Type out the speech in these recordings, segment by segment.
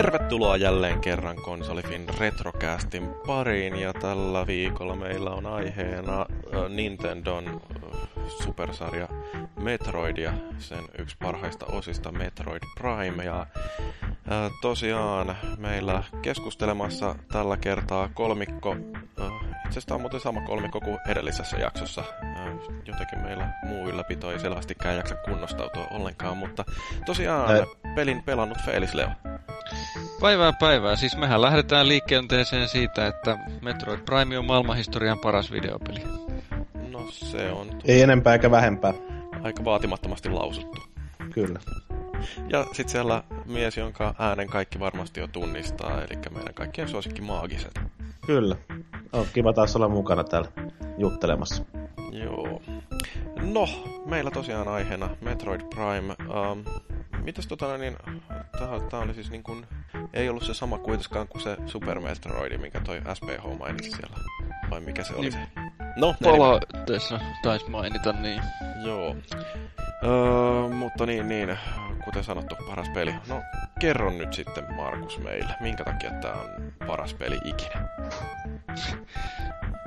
Tervetuloa jälleen kerran Konsolifin Retrocastin pariin ja tällä viikolla meillä on aiheena Nintendon supersarja Metroidia, sen yksi parhaista osista Metroid Prime ja tosiaan meillä keskustelemassa tällä kertaa kolmikko, itse asiassa on muuten sama kolmikko kuin edellisessä jaksossa, jotenkin meillä muu ylläpito ei selvästikään jaksa kunnostautua ollenkaan, mutta tosiaan pelin pelannut Felis Leo. Päivää päivää. Siis mehän lähdetään liikenteeseen siitä, että Metroid Prime on maailmanhistorian paras videopeli. No se on... Ei enempää eikä vähempää. Aika vaatimattomasti lausuttu. Kyllä. Ja sitten siellä mies, jonka äänen kaikki varmasti jo tunnistaa, eli meidän kaikkien suosikki maagiset. Kyllä. On kiva taas olla mukana täällä juttelemassa. Joo. No, meillä tosiaan aiheena Metroid Prime. Um, mitäs tota niin, tää, oli siis niin kuin, ei ollut se sama kuitenkaan kuin se Super Metroid, minkä toi SPH mainitsi siellä. Vai mikä se oli niin. se? No, palautteessa taisi mainita niin. Joo. Öö, mutta niin, niin, kuten sanottu, paras peli. No, kerro nyt sitten Markus meille, minkä takia tää on paras peli ikinä?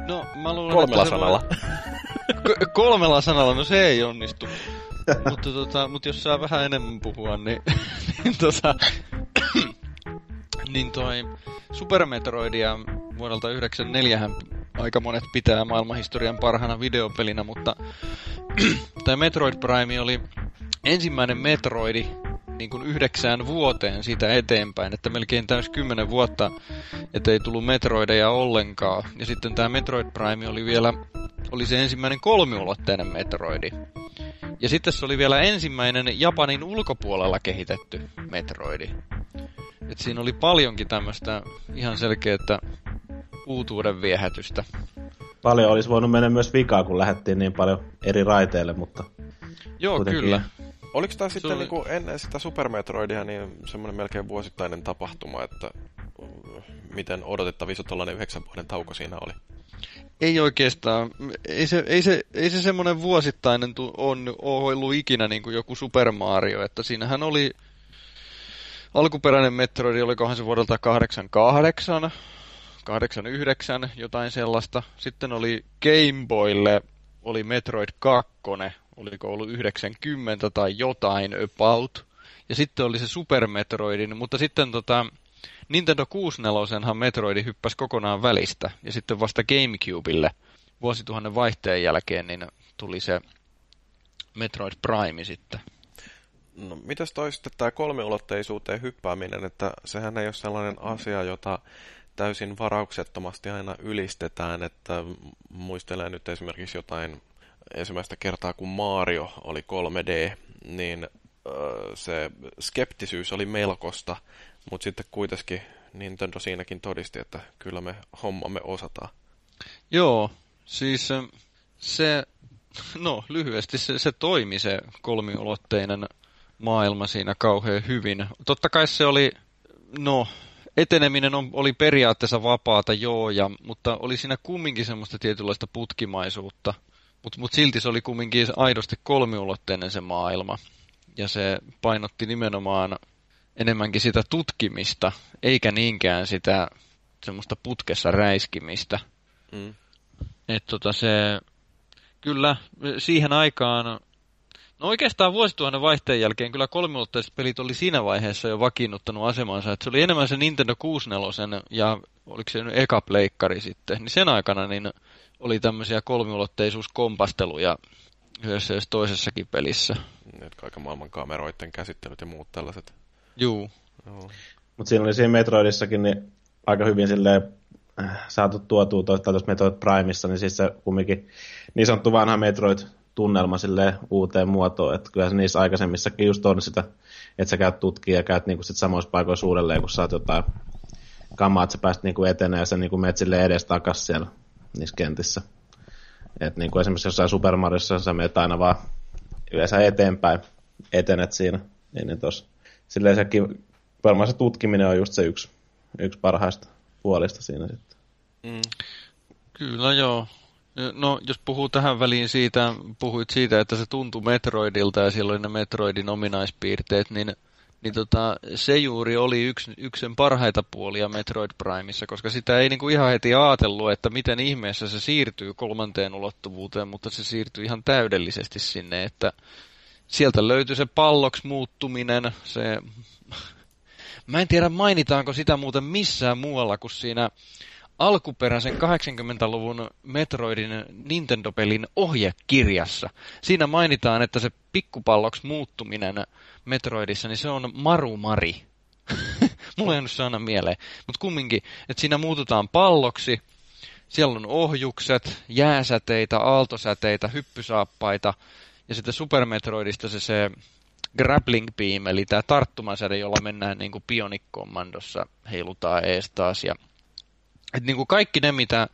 No, mä luulen, Kolmella että sanalla. Voi... kolmella sanalla, no se ei onnistu. mutta, tota, mutta jos saa vähän enemmän puhua, niin, niin, tota, niin toi Super Metroidia vuodelta 94 aika monet pitää maailmanhistorian parhana videopelinä, mutta tämä Metroid Prime oli ensimmäinen Metroidi niin kuin yhdeksään vuoteen siitä eteenpäin, että melkein täys kymmenen vuotta, ettei tullut Metroideja ollenkaan. Ja sitten tämä Metroid Prime oli vielä oli se ensimmäinen kolmiulotteinen Metroidi. Ja sitten se oli vielä ensimmäinen Japanin ulkopuolella kehitetty Metroidi. Et siinä oli paljonkin tämmöistä ihan selkeää uutuuden viehätystä. Paljon olisi voinut mennä myös vikaa, kun lähdettiin niin paljon eri raiteille, mutta... Joo, kuitenkin... kyllä. Oliko tämä sitten oli... niin kuin ennen sitä Super Metroidia niin semmoinen melkein vuosittainen tapahtuma, että miten odotettavissa tuollainen yhdeksän vuoden tauko siinä oli? Ei oikeastaan. Ei se, ei se, ei se semmoinen vuosittainen tu- on, ollut ikinä niin kuin joku Super Mario, että siinähän oli alkuperäinen Metroid, olikohan se vuodelta 88, 89, jotain sellaista. Sitten oli Game Boylle, oli Metroid 2, oliko ollut 90 tai jotain about. Ja sitten oli se Super Metroidin, mutta sitten tota, Nintendo 64 Metroidi hyppäsi kokonaan välistä, ja sitten vasta Gamecubelle vuosituhannen vaihteen jälkeen niin tuli se Metroid Prime sitten. No, mitäs toi sitten tämä kolmiulotteisuuteen hyppääminen, että sehän ei ole sellainen asia, jota täysin varauksettomasti aina ylistetään, että muistelen nyt esimerkiksi jotain ensimmäistä kertaa, kun Mario oli 3D, niin se skeptisyys oli melkoista, mutta sitten kuitenkin Nintendo siinäkin todisti, että kyllä me hommamme osataan. Joo, siis se, no lyhyesti se, se toimi se kolmiulotteinen maailma siinä kauhean hyvin. Totta kai se oli, no eteneminen on, oli periaatteessa vapaata, joo, ja, mutta oli siinä kumminkin semmoista tietynlaista putkimaisuutta. Mutta mut silti se oli kumminkin aidosti kolmiulotteinen se maailma. Ja se painotti nimenomaan enemmänkin sitä tutkimista, eikä niinkään sitä semmoista putkessa räiskimistä. Mm. Että tota se, kyllä siihen aikaan, no oikeastaan vuosituhannen vaihteen jälkeen kyllä kolmiulotteiset pelit oli siinä vaiheessa jo vakiinnuttanut asemansa. Että se oli enemmän se Nintendo 64 ja oliko se nyt eka pleikkari sitten, niin sen aikana niin oli tämmöisiä kolmiulotteisuuskompasteluja yhdessä jos toisessakin pelissä. Nyt kaiken maailman kameroiden käsittelyt ja muut tällaiset. Juu. Joo. Mutta siinä oli siinä Metroidissakin niin aika hyvin silleen äh, saatu tuotua tuossa Metroid Primeissa, niin siis se kumminkin niin sanottu vanha Metroid-tunnelma sille uuteen muotoon, että kyllä se niissä aikaisemmissakin just on sitä, että sä käyt tutkia ja käyt niinku sit samoissa paikoissa uudelleen, kun saat jotain kamaa, että sä pääst niinku etenee ja sä niinku menet sille edes takas siellä niissä kentissä. Et niinku esimerkiksi jossain Super Mariossa sä menet aina vaan yleensä eteenpäin, etenet siinä, niin, niin tossa silleen sekin, varmaan se tutkiminen on just se yksi, yksi parhaista puolista siinä sitten. Mm. Kyllä joo. No, jos puhuu tähän väliin siitä, puhuit siitä, että se tuntui Metroidilta ja siellä oli ne Metroidin ominaispiirteet, niin niin tota, se juuri oli yksi, yksi sen parhaita puolia Metroid Primeissa, koska sitä ei niinku ihan heti ajatellut, että miten ihmeessä se siirtyy kolmanteen ulottuvuuteen, mutta se siirtyy ihan täydellisesti sinne, että sieltä löytyy se palloksi muuttuminen, se... Mä en tiedä mainitaanko sitä muuten missään muualla kuin siinä alkuperäisen 80-luvun Metroidin Nintendo-pelin ohjekirjassa. Siinä mainitaan, että se pikkupalloksi muuttuminen Metroidissa, niin se on Marumari. Mulla ei se aina mieleen. Mutta kumminkin, että siinä muututaan palloksi, siellä on ohjukset, jääsäteitä, aaltosäteitä, hyppysaappaita, ja sitten Super Metroidista se, se grappling beam, eli tämä tarttumasäde, jolla mennään niin kuin Bionic-kommandossa, heilutaan ees taas, ja et niin kuin kaikki ne, mitä,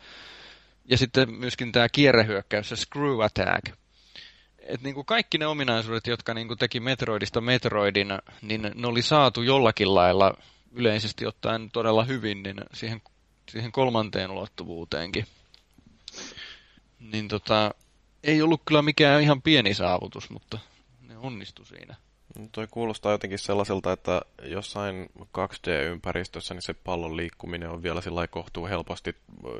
ja sitten myöskin tämä kierrehyökkäys, se screw attack, et niin kuin kaikki ne ominaisuudet, jotka niin kuin teki Metroidista Metroidin, niin ne oli saatu jollakin lailla yleisesti ottaen todella hyvin niin siihen, siihen kolmanteen ulottuvuuteenkin. Niin tota, ei ollut kyllä mikään ihan pieni saavutus, mutta ne onnistu siinä. Toi kuulostaa jotenkin sellaiselta, että jossain 2D-ympäristössä niin se pallon liikkuminen on vielä sillä kohtuu helposti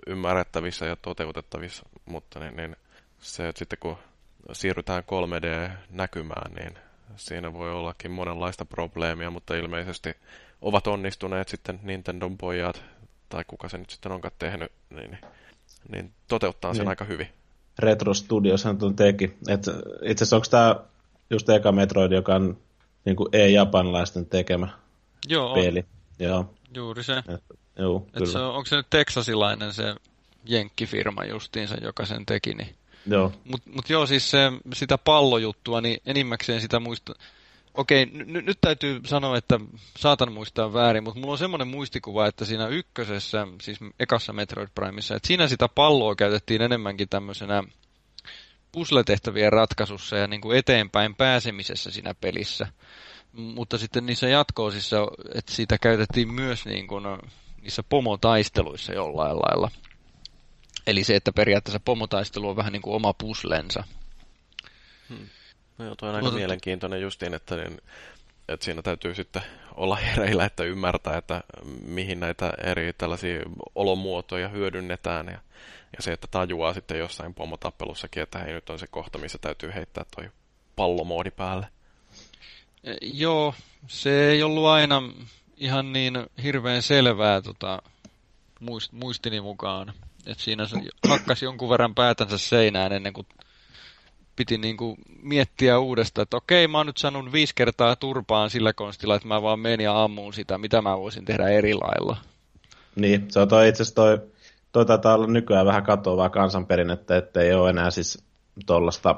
ymmärrettävissä ja toteutettavissa, mutta niin, niin se, että sitten kun siirrytään 3D-näkymään, niin siinä voi ollakin monenlaista probleemia, mutta ilmeisesti ovat onnistuneet sitten Nintendon pojat, tai kuka se nyt sitten onkaan tehnyt, niin, niin toteuttaa sen niin. aika hyvin. Retro Studios on teki. Et itse asiassa onko tämä just eka Metroid, joka on niin kuin ei-japanlaisten tekemä Joo, peli. On. Joo. Juuri se. Et, juu, Et se on, onko se nyt teksasilainen se jenkkifirma justiinsa, joka sen teki, niin Joo. Mutta mut joo, siis se, sitä pallojuttua, niin enimmäkseen sitä muista... Okei, n- nyt täytyy sanoa, että saatan muistaa väärin, mutta mulla on semmoinen muistikuva, että siinä ykkösessä, siis ekassa Metroid Primeissa, että siinä sitä palloa käytettiin enemmänkin tämmöisenä pusletehtävien ratkaisussa ja niin kuin eteenpäin pääsemisessä siinä pelissä. Mutta sitten niissä jatkoosissa, että siitä käytettiin myös niin kuin niissä pomotaisteluissa jollain lailla. Eli se, että periaatteessa pomotaistelu on vähän niin kuin oma puslensa. Hmm. No joo, toi on aika Mutta... mielenkiintoinen justiin, että, niin, että siinä täytyy sitten olla hereillä, että ymmärtää, että mihin näitä eri tällaisia olomuotoja hyödynnetään ja, ja se, että tajuaa sitten jossain pomotappelussakin, että hei nyt on se kohta, missä täytyy heittää toi pallomoodi päälle. E, joo, se ei ollut aina ihan niin hirveän selvää tota, muist, muistini mukaan. Et siinä se hakkasi jonkun verran päätänsä seinään ennen kuin piti niin kuin miettiä uudestaan, että okei, mä oon nyt saanut viisi kertaa turpaan sillä konstilla, että mä vaan menin ja ammuun sitä, mitä mä voisin tehdä eri lailla. Niin, se on itse asiassa toi, toi taitaa olla nykyään vähän katoavaa kansanperinnettä, että ei ole enää siis tuollaista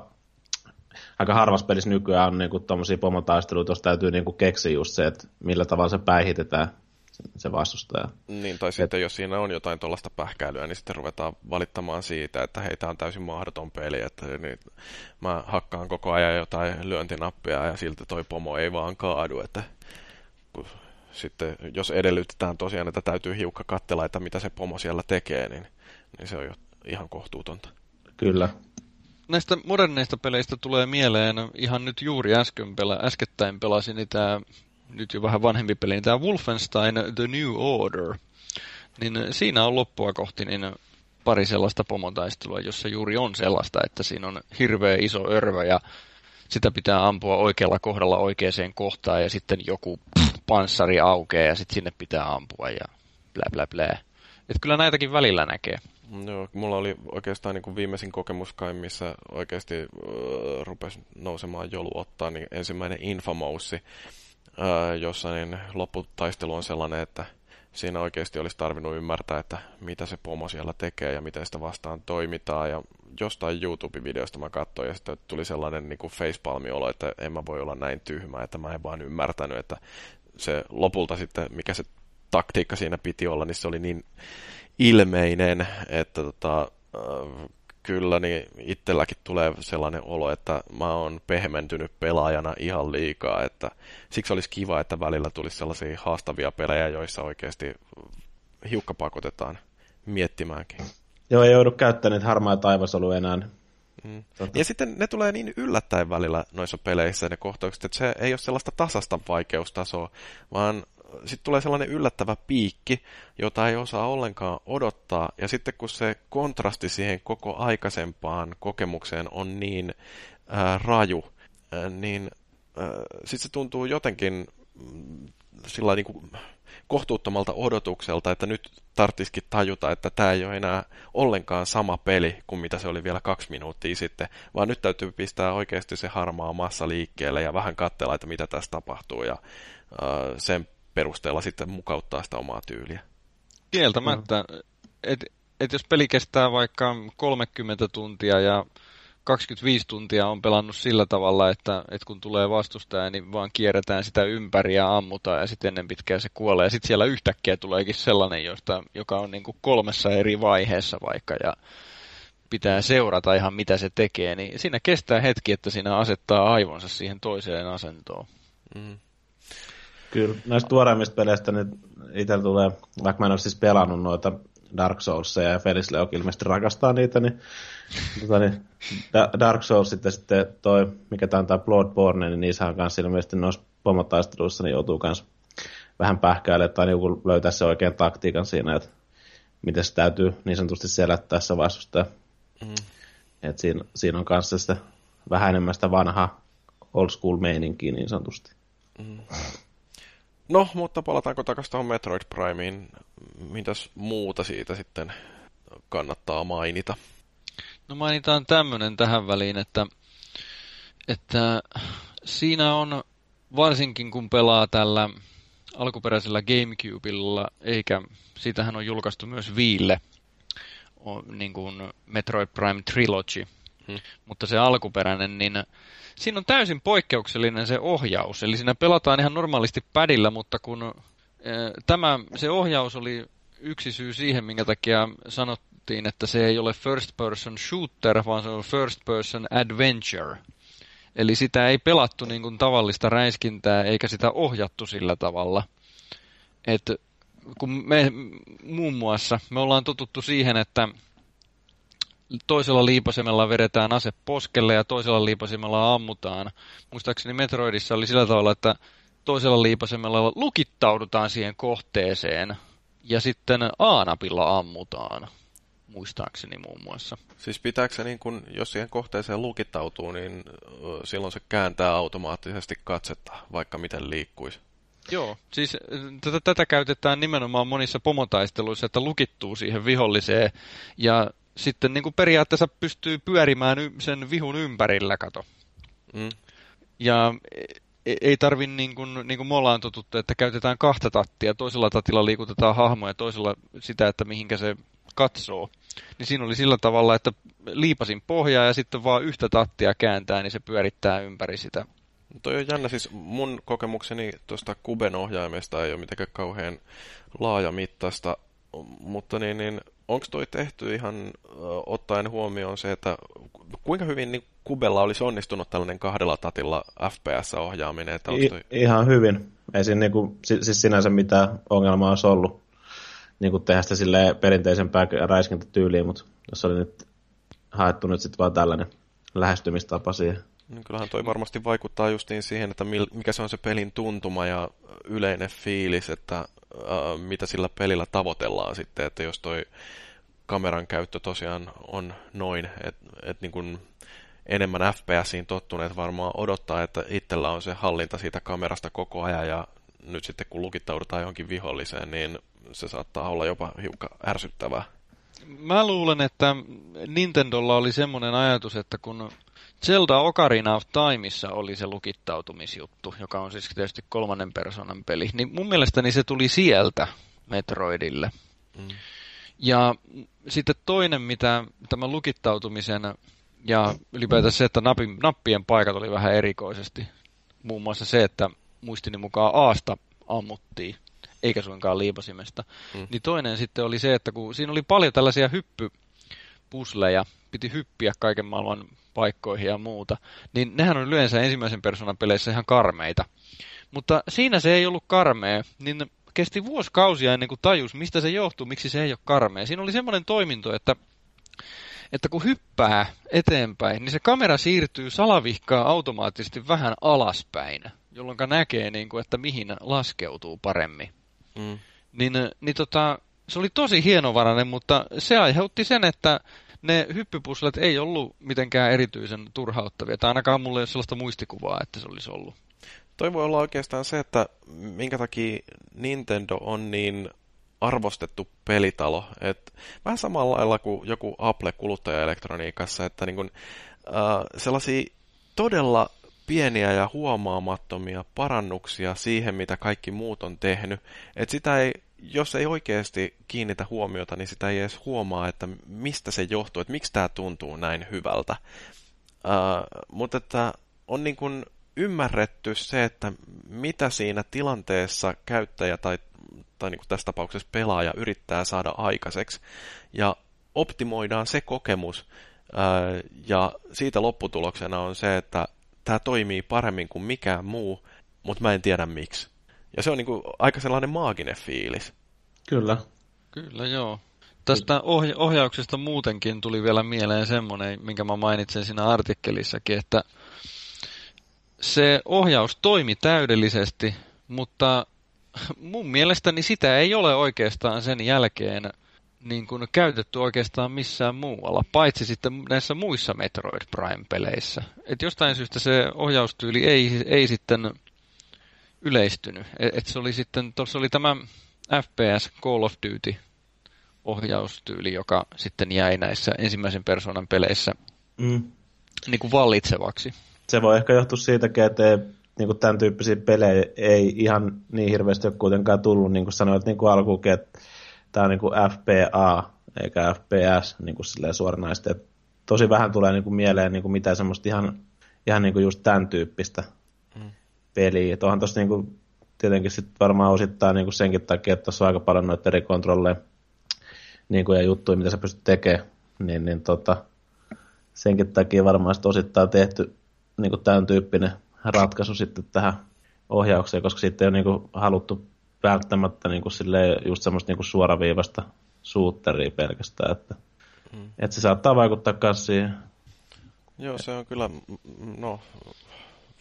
aika harvassa pelissä nykyään on niinku tommosia pomotaisteluita, jos täytyy niinku keksiä just se, että millä tavalla se päihitetään se vastustaja. Niin, tai sitten Et... jos siinä on jotain tuollaista pähkäilyä, niin sitten ruvetaan valittamaan siitä, että heitä on täysin mahdoton peli, että niin, mä hakkaan koko ajan jotain lyöntinappia ja siltä toi pomo ei vaan kaadu, että kun sitten jos edellytetään tosiaan, että täytyy hiukka katsella, että mitä se pomo siellä tekee, niin, niin se on jo ihan kohtuutonta. Kyllä. Näistä moderneista peleistä tulee mieleen, ihan nyt juuri äsken pela, äskettäin pelasin niitä nyt jo vähän vanhempi peli, niin tämä Wolfenstein The New Order, niin siinä on loppua kohti niin pari sellaista pomotaistelua, jossa juuri on sellaista, että siinä on hirveä iso örvä ja sitä pitää ampua oikealla kohdalla oikeaan kohtaan ja sitten joku panssari aukeaa ja sitten sinne pitää ampua ja blä blä blä. Et kyllä näitäkin välillä näkee. Joo, mulla oli oikeastaan niin kuin viimeisin kokemus kai, missä oikeasti äh, rupesi nousemaan jolu ottaa, niin ensimmäinen Infomoussi, ää, jossa niin lopputaistelu on sellainen, että siinä oikeasti olisi tarvinnut ymmärtää, että mitä se pomo siellä tekee ja miten sitä vastaan toimitaan. Ja jostain YouTube-videosta mä katsoin ja sitten tuli sellainen niin kuin facepalmi-olo, että en mä voi olla näin tyhmä, että mä en vaan ymmärtänyt, että se lopulta sitten, mikä se taktiikka siinä piti olla, niin se oli niin ilmeinen, että tota, kyllä niin itselläkin tulee sellainen olo, että mä oon pehmentynyt pelaajana ihan liikaa, että siksi olisi kiva, että välillä tulisi sellaisia haastavia pelejä, joissa oikeasti hiukka pakotetaan miettimäänkin. Joo, ei joudu käyttämään harmaa taivasolu enää Mm. Ja sitten ne tulee niin yllättäen välillä noissa peleissä ne kohtaukset, että se ei ole sellaista tasasta vaikeustasoa, vaan sitten tulee sellainen yllättävä piikki, jota ei osaa ollenkaan odottaa, ja sitten kun se kontrasti siihen koko aikaisempaan kokemukseen on niin ää, raju, ää, niin sitten se tuntuu jotenkin mm, sillä niin kuin kohtuuttomalta odotukselta, että nyt tarttiskin tajuta, että tämä ei ole enää ollenkaan sama peli kuin mitä se oli vielä kaksi minuuttia sitten, vaan nyt täytyy pistää oikeasti se harmaa massa liikkeelle ja vähän katsella, että mitä tässä tapahtuu. Ja sen perusteella sitten mukauttaa sitä omaa tyyliä. Kieltämättä, mm. että et jos peli kestää vaikka 30 tuntia ja 25 tuntia on pelannut sillä tavalla, että, että kun tulee vastustaja, niin vaan kierretään sitä ympäri ja ammutaan ja sitten ennen pitkään se kuolee. Ja sitten siellä yhtäkkiä tuleekin sellainen, josta, joka on niin kuin kolmessa eri vaiheessa vaikka ja pitää seurata ihan mitä se tekee, niin siinä kestää hetki, että siinä asettaa aivonsa siihen toiseen asentoon. Mm. Kyllä, näistä tuoreimmista peleistä niin itsellä tulee, vaikka mä en ole siis pelannut noita Dark Soulsia ja Felis Leok ilmeisesti rakastaa niitä, niin, tota, niin Dark Souls sitten, sitten toi, mikä tämä on tämä Bloodborne, niin niissä on kanssa ilmeisesti noissa pomotaisteluissa niin joutuu kanssa vähän pähkäilemään tai joku löytää se oikean taktiikan siinä, että miten se täytyy niin sanotusti selättää se vastustaja. Mm. Et siinä, siinä on kanssa sitä vähän enemmän sitä vanhaa old school meininkiä niin sanotusti. Mm. No, mutta palataanko takaisin tuohon Metroid Primeen? Mitäs muuta siitä sitten kannattaa mainita? No mainitaan tämmöinen tähän väliin, että, että siinä on varsinkin kun pelaa tällä alkuperäisellä Gamecubella, eikä sitähän on julkaistu myös Viille, niin kuin Metroid Prime Trilogy, hmm. mutta se alkuperäinen, niin siinä on täysin poikkeuksellinen se ohjaus. Eli siinä pelataan ihan normaalisti padilla, mutta kun tämä, se ohjaus oli yksi syy siihen, minkä takia sanottiin, että se ei ole first person shooter, vaan se on first person adventure. Eli sitä ei pelattu niin kuin tavallista räiskintää, eikä sitä ohjattu sillä tavalla. Et kun me muun muassa, me ollaan totuttu siihen, että toisella liipasemella vedetään ase poskelle ja toisella liipasemella ammutaan. Muistaakseni Metroidissa oli sillä tavalla, että toisella liipasemella lukittaudutaan siihen kohteeseen ja sitten A-napilla ammutaan. Muistaakseni muun muassa. Siis pitääkö se, niin kun, jos siihen kohteeseen lukittautuu, niin silloin se kääntää automaattisesti katsetta, vaikka miten liikkuisi? Joo, siis tätä, tätä käytetään nimenomaan monissa pomotaisteluissa, että lukittuu siihen viholliseen ja sitten niin kuin periaatteessa pystyy pyörimään sen vihun ympärillä, kato. Mm. Ja e, ei tarvi niin kuin, niin kuin me ollaan totuttu, että käytetään kahta tattia. Toisella tatilla liikutetaan hahmoa ja toisella sitä, että mihinkä se katsoo. Niin siinä oli sillä tavalla, että liipasin pohjaa ja sitten vaan yhtä tattia kääntää, niin se pyörittää ympäri sitä. Toi on jännä, siis mun kokemukseni tuosta Kuben ohjaimesta ei ole mitenkään kauhean laajamittaista, mutta niin, niin onko toi tehty ihan ottaen huomioon se, että kuinka hyvin niin Kubella olisi onnistunut tällainen kahdella tatilla FPS-ohjaaminen? Että I, toi... Ihan hyvin. Ei siinä niinku, siis sinänsä mitään ongelmaa olisi ollut niinku tehdä sitä perinteisempää räiskintätyyliä, mutta jos oli nyt haettu nyt sitten vaan tällainen lähestymistapa siihen. Niin kyllähän toi varmasti vaikuttaa justiin siihen, että mikä se on se pelin tuntuma ja yleinen fiilis, että äh, mitä sillä pelillä tavoitellaan sitten, että jos toi kameran käyttö tosiaan on noin, että et niin kuin enemmän FPSiin tottuneet varmaan odottaa, että itsellä on se hallinta siitä kamerasta koko ajan ja nyt sitten kun lukittaudutaan johonkin viholliseen, niin se saattaa olla jopa hiukan ärsyttävää. Mä luulen, että Nintendolla oli semmoinen ajatus, että kun Zelda Ocarina of Timeissa oli se lukittautumisjuttu, joka on siis tietysti kolmannen persoonan peli, niin mun mielestäni se tuli sieltä Metroidille. Mm. Ja sitten toinen, mitä tämän lukittautumisen ja ylipäätään se, että napin, nappien paikat oli vähän erikoisesti. Muun muassa se, että muistini mukaan Aasta ammuttiin, eikä suinkaan liipasimesta. Mm. Niin toinen sitten oli se, että kun siinä oli paljon tällaisia hyppypusleja, piti hyppiä kaiken maailman paikkoihin ja muuta, niin nehän on yleensä ensimmäisen persoonan peleissä ihan karmeita. Mutta siinä se ei ollut karmea, niin kesti vuosikausia ennen kuin tajus, mistä se johtuu, miksi se ei ole karmea. Siinä oli semmoinen toiminto, että että kun hyppää eteenpäin, niin se kamera siirtyy salavihkaa automaattisesti vähän alaspäin, jolloin näkee, niin kuin, että mihin laskeutuu paremmin. Mm. Niin, niin tota, se oli tosi hienovarainen, mutta se aiheutti sen, että ne hyppypuslet ei ollut mitenkään erityisen turhauttavia. Tai ainakaan mulla ei ole sellaista muistikuvaa, että se olisi ollut. Toi voi olla oikeastaan se, että minkä takia Nintendo on niin arvostettu pelitalo. Et vähän samalla lailla kuin joku Apple kuluttajaelektroniikassa, että niin kun, äh, sellaisia todella pieniä ja huomaamattomia parannuksia siihen, mitä kaikki muut on tehnyt. Et sitä ei, jos ei oikeasti kiinnitä huomiota, niin sitä ei edes huomaa, että mistä se johtuu, että miksi tämä tuntuu näin hyvältä. Uh, mutta että on niin kuin ymmärretty se, että mitä siinä tilanteessa käyttäjä tai, tai niin kuin tässä tapauksessa pelaaja yrittää saada aikaiseksi. Ja optimoidaan se kokemus, uh, ja siitä lopputuloksena on se, että tämä toimii paremmin kuin mikään muu, mutta mä en tiedä miksi. Ja se on niinku aika sellainen maaginen fiilis. Kyllä. Kyllä, joo. Tästä ohja- ohjauksesta muutenkin tuli vielä mieleen semmoinen, minkä mä mainitsin siinä artikkelissakin, että se ohjaus toimi täydellisesti, mutta mun mielestäni sitä ei ole oikeastaan sen jälkeen niin kuin käytetty oikeastaan missään muualla, paitsi sitten näissä muissa Metroid Prime-peleissä. Et jostain syystä se ohjaustyyli ei, ei sitten yleistynyt. Et, et se oli sitten, tuossa oli tämä FPS Call of Duty ohjaustyyli, joka sitten jäi näissä ensimmäisen persoonan peleissä mm. niin kuin vallitsevaksi. Se voi ehkä johtua siitäkin, että ei, niin kuin tämän tyyppisiä pelejä ei ihan niin hirveästi ole kuitenkaan tullut, niin kuin sanoit niin kuin että tämä on niin kuin FPA eikä FPS niin kuin suoranaisesti. Et tosi vähän tulee niin kuin mieleen niin kuin mitään semmoista ihan, ihan niin kuin just tämän tyyppistä mm. peliä. Et onhan tuossa niin kuin, tietenkin sit varmaan osittain niin kuin senkin takia, että tuossa on aika paljon noita eri kontrolleja niin kuin, ja juttuja, mitä sä pystyt tekemään. Niin, niin tota, senkin takia varmaan sit osittain tehty niin kuin tämän tyyppinen ratkaisu sitten tähän ohjaukseen, koska sitten ei ole niin kuin haluttu välttämättä niin kuin silleen, just semmoista niin kuin suoraviivasta suutteria pelkästään, että, mm. että se saattaa vaikuttaa myös siihen. Joo, se on kyllä, no,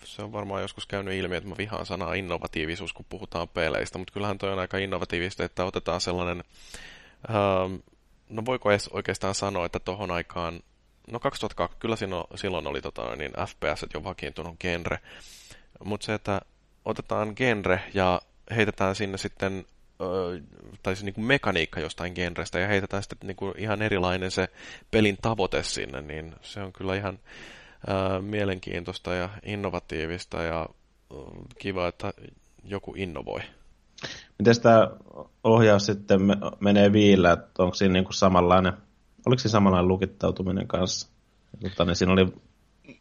se on varmaan joskus käynyt ilmi, että mä vihaan sanaa innovatiivisuus, kun puhutaan peleistä, mutta kyllähän toi on aika innovatiivista, että otetaan sellainen, ähm, no voiko edes oikeastaan sanoa, että tohon aikaan, no 2002, kyllä silloin, silloin oli tota, niin FPS jo vakiintunut genre, mutta se, että otetaan genre ja heitetään sinne sitten, tai se niin kuin mekaniikka jostain genrestä ja heitetään sitten niin kuin ihan erilainen se pelin tavoite sinne, niin se on kyllä ihan ää, mielenkiintoista ja innovatiivista ja kiva, että joku innovoi. Miten tämä ohjaus sitten menee viillä, että onko siinä niin kuin samanlainen, oliko siinä samanlainen lukittautuminen kanssa? Mutta niin siinä oli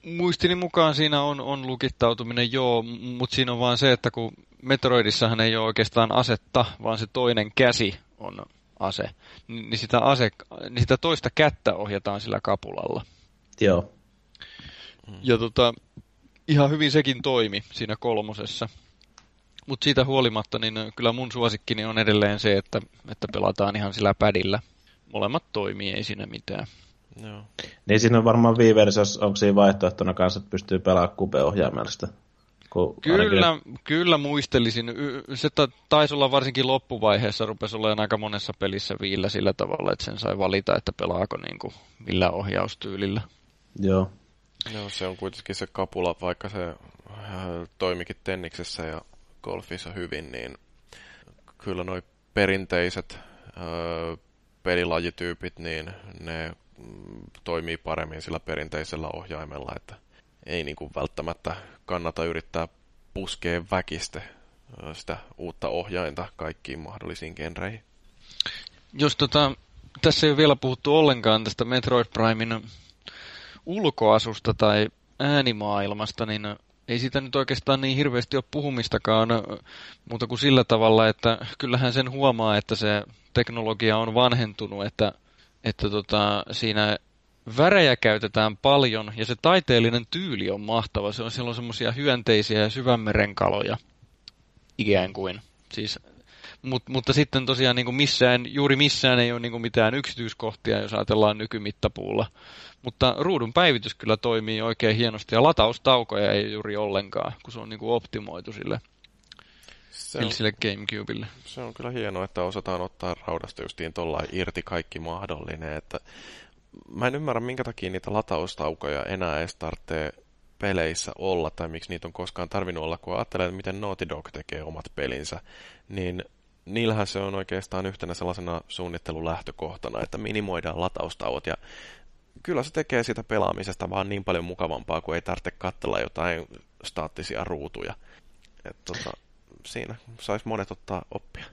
muistini mukaan siinä on, on lukittautuminen, joo, mutta siinä on vaan se, että kun Metroidissahan ei ole oikeastaan asetta, vaan se toinen käsi on ase, niin sitä, ase, niin sitä toista kättä ohjataan sillä kapulalla. Joo. Ja tota, ihan hyvin sekin toimi siinä kolmosessa. Mutta siitä huolimatta, niin kyllä mun suosikkini on edelleen se, että, että pelataan ihan sillä pädillä. Molemmat toimii, ei siinä mitään. Joo. Niin siinä on varmaan Wii-versiossa, onko siinä vaihtoehtona kanssa, että pystyy pelaamaan kupe-ohjaimella sitä? Kyllä, ainakin... kyllä muistelisin. Se taisi olla varsinkin loppuvaiheessa, rupesi olemaan aika monessa pelissä viillä sillä tavalla, että sen sai valita, että pelaako niin kuin millä ohjaustyylillä. Joo. Joo, se on kuitenkin se kapula, vaikka se äh, toimikin tenniksessä ja golfissa hyvin, niin kyllä noi perinteiset ö, äh, pelilajityypit, niin ne toimii paremmin sillä perinteisellä ohjaimella, että ei niin kuin välttämättä kannata yrittää puskea väkiste sitä uutta ohjainta kaikkiin mahdollisiin genreihin. Jos tota, tässä ei ole vielä puhuttu ollenkaan tästä Metroid Primein ulkoasusta tai äänimaailmasta, niin ei sitä nyt oikeastaan niin hirveästi ole puhumistakaan muuta kuin sillä tavalla, että kyllähän sen huomaa, että se teknologia on vanhentunut, että että tota, siinä värejä käytetään paljon ja se taiteellinen tyyli on mahtava. Se on silloin semmoisia hyönteisiä ja syvämeren kaloja ikään kuin. Siis Mut, mutta sitten tosiaan niin kuin missään, juuri missään ei ole niin kuin mitään yksityiskohtia, jos ajatellaan nykymittapuulla. Mutta ruudun päivitys kyllä toimii oikein hienosti ja lataustaukoja ei juuri ollenkaan, kun se on niin kuin optimoitu sille, Se on, sille Gamecubelle. se on kyllä hienoa, että osataan ottaa raudasta justiin tuolla irti kaikki mahdollinen. Että mä en ymmärrä, minkä takia niitä lataustaukoja enää edes tarvitsee peleissä olla, tai miksi niitä on koskaan tarvinnut olla, kun ajattelee, miten Naughty Dog tekee omat pelinsä, niin niillähän se on oikeastaan yhtenä sellaisena suunnittelulähtökohtana, että minimoidaan lataustauot, ja kyllä se tekee siitä pelaamisesta vaan niin paljon mukavampaa, kun ei tarvitse katsella jotain staattisia ruutuja. Et tota, siinä saisi monet ottaa oppia.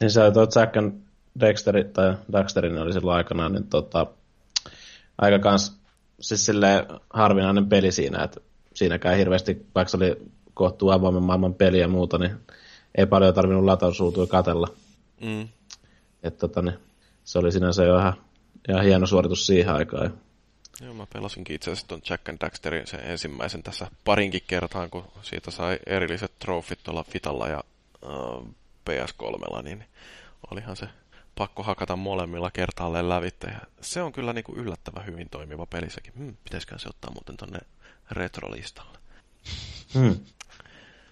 Niin se oli tuo Jack and Dexter, tai Daxterin oli silloin aikanaan, niin tota, aika kans, siis harvinainen peli siinä, että siinäkään hirveästi, vaikka se oli kohtuu avoimen maailman peli ja muuta, niin ei paljon tarvinnut latausruutuja katella. Mm. Et tota, niin, se oli sinänsä jo ihan, ihan hieno suoritus siihen aikaan. Joo, mä pelasinkin itse asiassa tuon Jack and Daxterin sen ensimmäisen tässä parinkin kertaan, kun siitä sai erilliset trofit tuolla Vitalla ja äh, PS3, niin olihan se pakko hakata molemmilla kertaalleen lävitte. Ja se on kyllä niinku yllättävän hyvin toimiva peli sekin. Hmm, pitäisikö se ottaa muuten tonne retrolistalle? Hmm.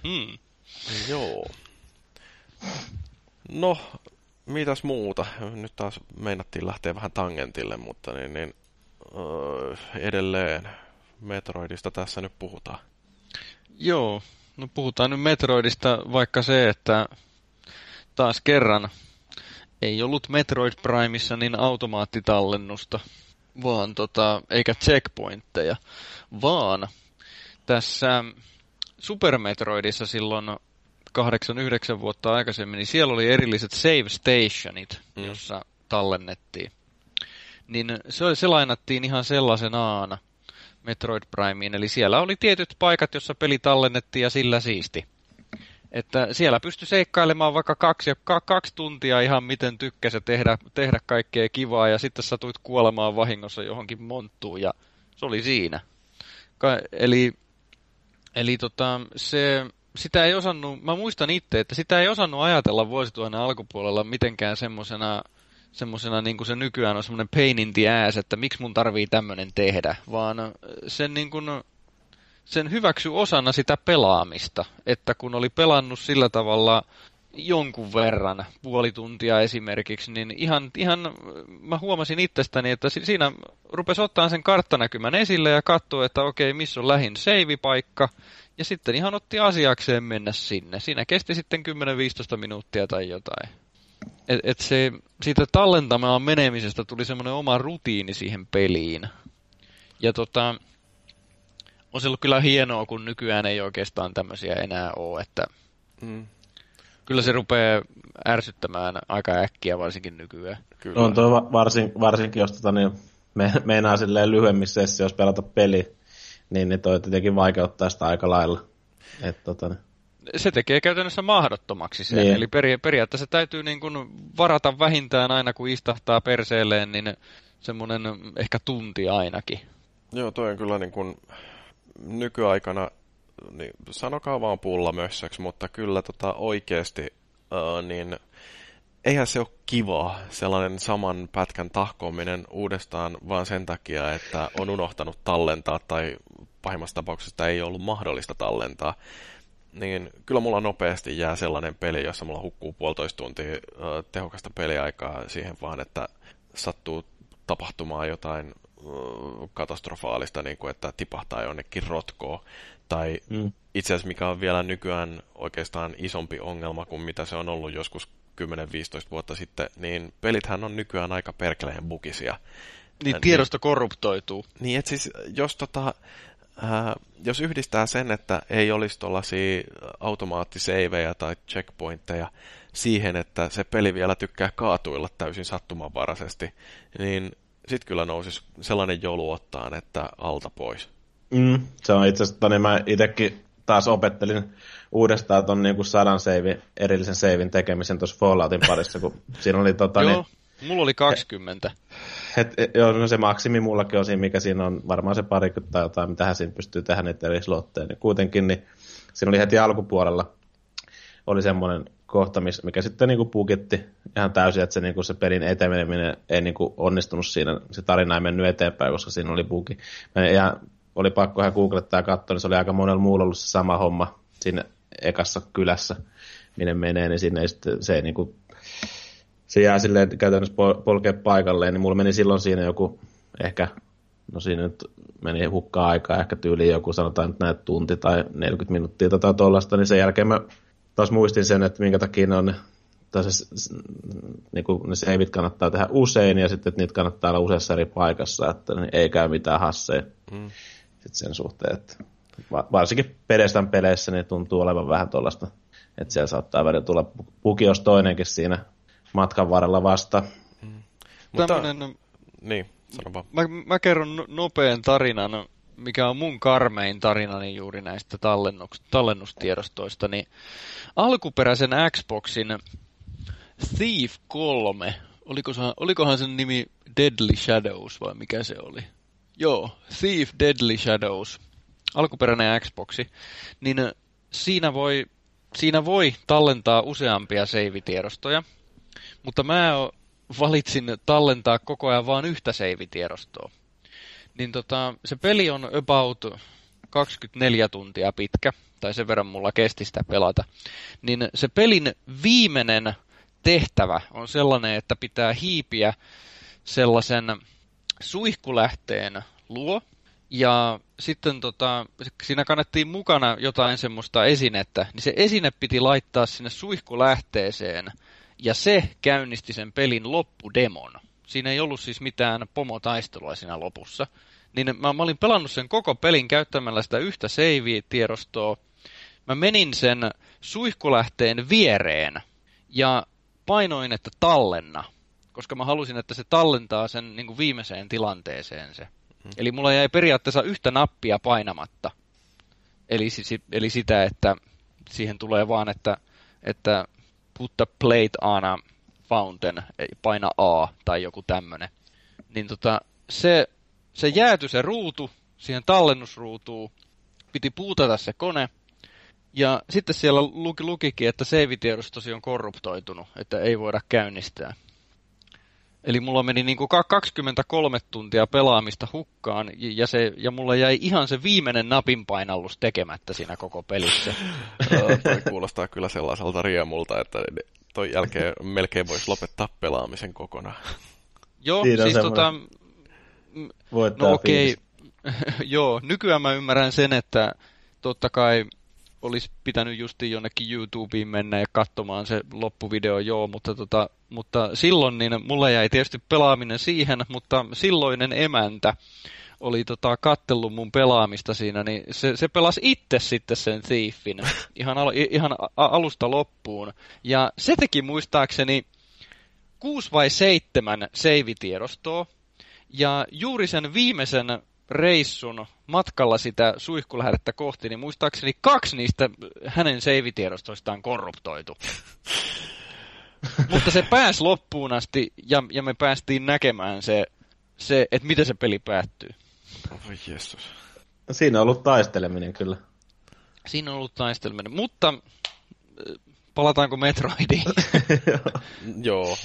Hmm. Joo. No, mitäs muuta? Nyt taas meinattiin lähteä vähän tangentille, mutta niin, niin öö, edelleen Metroidista tässä nyt puhutaan. Joo, no puhutaan nyt Metroidista, vaikka se, että taas kerran ei ollut Metroid Primeissa niin automaattitallennusta, vaan tota, eikä checkpointteja, vaan tässä Super Metroidissa silloin 8-9 vuotta aikaisemmin, niin siellä oli erilliset save stationit, mm. jossa tallennettiin. Niin se, se lainattiin ihan sellaisenaan Metroid Primeen, eli siellä oli tietyt paikat, jossa peli tallennettiin ja sillä siisti. Että siellä pystyi seikkailemaan vaikka kaksi, kaksi tuntia ihan miten tykkäsi tehdä, tehdä kaikkea kivaa ja sitten satuit kuolemaan vahingossa johonkin monttuun ja se oli siinä. Ka- eli eli tota, se, sitä ei osannut, mä muistan itse, että sitä ei osannut ajatella vuosituhannen alkupuolella mitenkään semmosena, semmosena niin kuin se nykyään on semmoinen pain in the ass, että miksi mun tarvii tämmönen tehdä, vaan sen niin kuin, sen hyväksy osana sitä pelaamista, että kun oli pelannut sillä tavalla jonkun verran, puoli tuntia esimerkiksi, niin ihan, ihan mä huomasin itsestäni, että siinä rupesi ottaa sen karttanäkymän esille ja katsoi, että okei, missä on lähin seivipaikka, ja sitten ihan otti asiakseen mennä sinne. Siinä kesti sitten 10-15 minuuttia tai jotain. Et, et se, siitä tallentamaan menemisestä tuli semmoinen oma rutiini siihen peliin. Ja tota, on se ollut kyllä hienoa, kun nykyään ei oikeastaan tämmöisiä enää ole, että mm. kyllä se rupeaa ärsyttämään aika äkkiä, varsinkin nykyään. Kyllä. On tuo varsin, varsinkin, jos tota, niin, me, meinaa silleen lyhyemmissä sessioissa pelata peli, niin, niin toi tietenkin vaikeuttaa sitä aika lailla. Et, tota. Se tekee käytännössä mahdottomaksi sen, niin. eli peri, periaatteessa täytyy niin kuin varata vähintään aina, kun istahtaa perseelleen, niin semmoinen ehkä tunti ainakin. Joo, toi on kyllä niin kuin nykyaikana, niin sanokaa vaan pulla mössöksi, mutta kyllä tota oikeasti, uh, niin eihän se ole kivaa sellainen saman pätkän tahkoaminen uudestaan vaan sen takia, että on unohtanut tallentaa tai pahimmassa tapauksessa ei ollut mahdollista tallentaa. Niin kyllä mulla nopeasti jää sellainen peli, jossa mulla hukkuu puolitoista tuntia tehokasta peliaikaa siihen vaan, että sattuu tapahtumaan jotain katastrofaalista, niin kuin, että tipahtaa jonnekin rotkoon. Tai mm. itse asiassa mikä on vielä nykyään oikeastaan isompi ongelma kuin mitä se on ollut joskus 10-15 vuotta sitten, niin pelithän on nykyään aika perkeleen bukisia. Niin tiedosto niin, korruptoituu. Niin, että siis jos tota, äh, jos yhdistää sen, että ei olisi tuollaisia automaattiseivejä tai checkpointteja siihen, että se peli vielä tykkää kaatuilla täysin sattumanvaraisesti, niin sitten kyllä nousisi sellainen jolu ottaan, että alta pois. Mm, se on itse asiassa, niin mä itsekin taas opettelin uudestaan tuon niin sadan seivin, erillisen seivin tekemisen tuossa Falloutin parissa, kun siinä oli tota, Joo, niin, mulla oli 20. Het, joo, no se maksimi mullakin on siinä, mikä siinä on varmaan se parikymmentä tai jotain, mitä siinä pystyy tehdä niitä eri slotteja. Niin kuitenkin niin siinä oli heti alkupuolella oli semmoinen kohta, mikä sitten niinku pukitti ihan täysin, että se, niinku se pelin eteneminen ei niinku onnistunut siinä, se tarina ei mennyt eteenpäin, koska siinä oli bugi. Mä ihan, oli pakko ihan googlettaa ja katsoa, niin se oli aika monella muulla ollut se sama homma siinä ekassa kylässä, minne menee, niin sinne sitten, se ei niinku, se jää silleen käytännössä polkea paikalleen, niin mulla meni silloin siinä joku ehkä no siinä nyt meni hukkaa aikaa, ehkä tyyli joku sanotaan nyt näet tunti tai 40 minuuttia tai tuollaista, niin sen jälkeen mä taas muistin sen, että minkä takia ne on tai se, niin kuin ne seivit kannattaa tehdä usein ja sitten, että niitä kannattaa olla useassa eri paikassa, että niin ei käy mitään hasseja mm. sitten sen suhteen, että varsinkin pedestän peleissä niin tuntuu olevan vähän tuollaista, että siellä saattaa välillä tulla pukios toinenkin siinä matkan varrella vasta. Mm. Mutta, Tämmönen... Niin, sano vaan. Mä, mä kerron no- nopean tarinan, mikä on mun karmein tarinani juuri näistä tallennustiedostoista, niin alkuperäisen Xboxin Thief 3, olikohan, olikohan sen nimi Deadly Shadows vai mikä se oli? Joo, Thief Deadly Shadows, alkuperäinen Xboxi, niin siinä voi, siinä voi tallentaa useampia seivitiedostoja, mutta mä valitsin tallentaa koko ajan vain yhtä seivitiedostoa. Niin tota, se peli on about 24 tuntia pitkä, tai sen verran mulla kesti sitä pelata. Niin se pelin viimeinen tehtävä on sellainen, että pitää hiipiä sellaisen suihkulähteen luo, ja sitten tota, siinä kannettiin mukana jotain semmoista esinettä, niin se esine piti laittaa sinne suihkulähteeseen, ja se käynnisti sen pelin loppudemon. Siinä ei ollut siis mitään pomotaistelua siinä lopussa. Niin mä, mä olin pelannut sen koko pelin käyttämällä sitä yhtä save-tiedostoa. Mä menin sen suihkulähteen viereen ja painoin, että tallenna, koska mä halusin, että se tallentaa sen niin kuin viimeiseen tilanteeseen se. Hmm. Eli mulla jäi periaatteessa yhtä nappia painamatta. Eli, eli sitä, että siihen tulee vaan, että, että put the plate on a fountain, paina A tai joku tämmönen. Niin tota, se, se jääty se ruutu siihen tallennusruutuun, piti puutata se kone, ja sitten siellä luki, lukikin, että save-tiedostosi on korruptoitunut, että ei voida käynnistää. Eli mulla meni niin kuin 23 tuntia pelaamista hukkaan, ja, se, ja mulla jäi ihan se viimeinen napinpainallus tekemättä siinä koko pelissä. toi kuulostaa kyllä sellaiselta riemulta, että toi jälkeen melkein voisi lopettaa pelaamisen kokonaan. Joo, Siinä siis tota... No okei, okay. joo, nykyään mä ymmärrän sen, että totta kai olisi pitänyt justi jonnekin YouTubeen mennä ja katsomaan se loppuvideo, joo, mutta, tota, mutta silloin niin mulla jäi tietysti pelaaminen siihen, mutta silloinen emäntä oli tota, kattellut mun pelaamista siinä, niin se, se pelasi itse sitten sen Thiefin ihan, al, ihan alusta loppuun. Ja se teki muistaakseni kuusi vai seitsemän seivitiedostoa, ja juuri sen viimeisen reissun matkalla sitä suihkulähdettä kohti, niin muistaakseni kaksi niistä hänen seivitiedostoistaan korruptoitu. Mutta se pääsi loppuun asti ja, ja me päästiin näkemään se, se että miten se peli päättyy. Oi Jeesus. Siinä on ollut taisteleminen kyllä. Siinä on ollut taisteleminen, mutta äh, palataanko Metroidiin? Joo,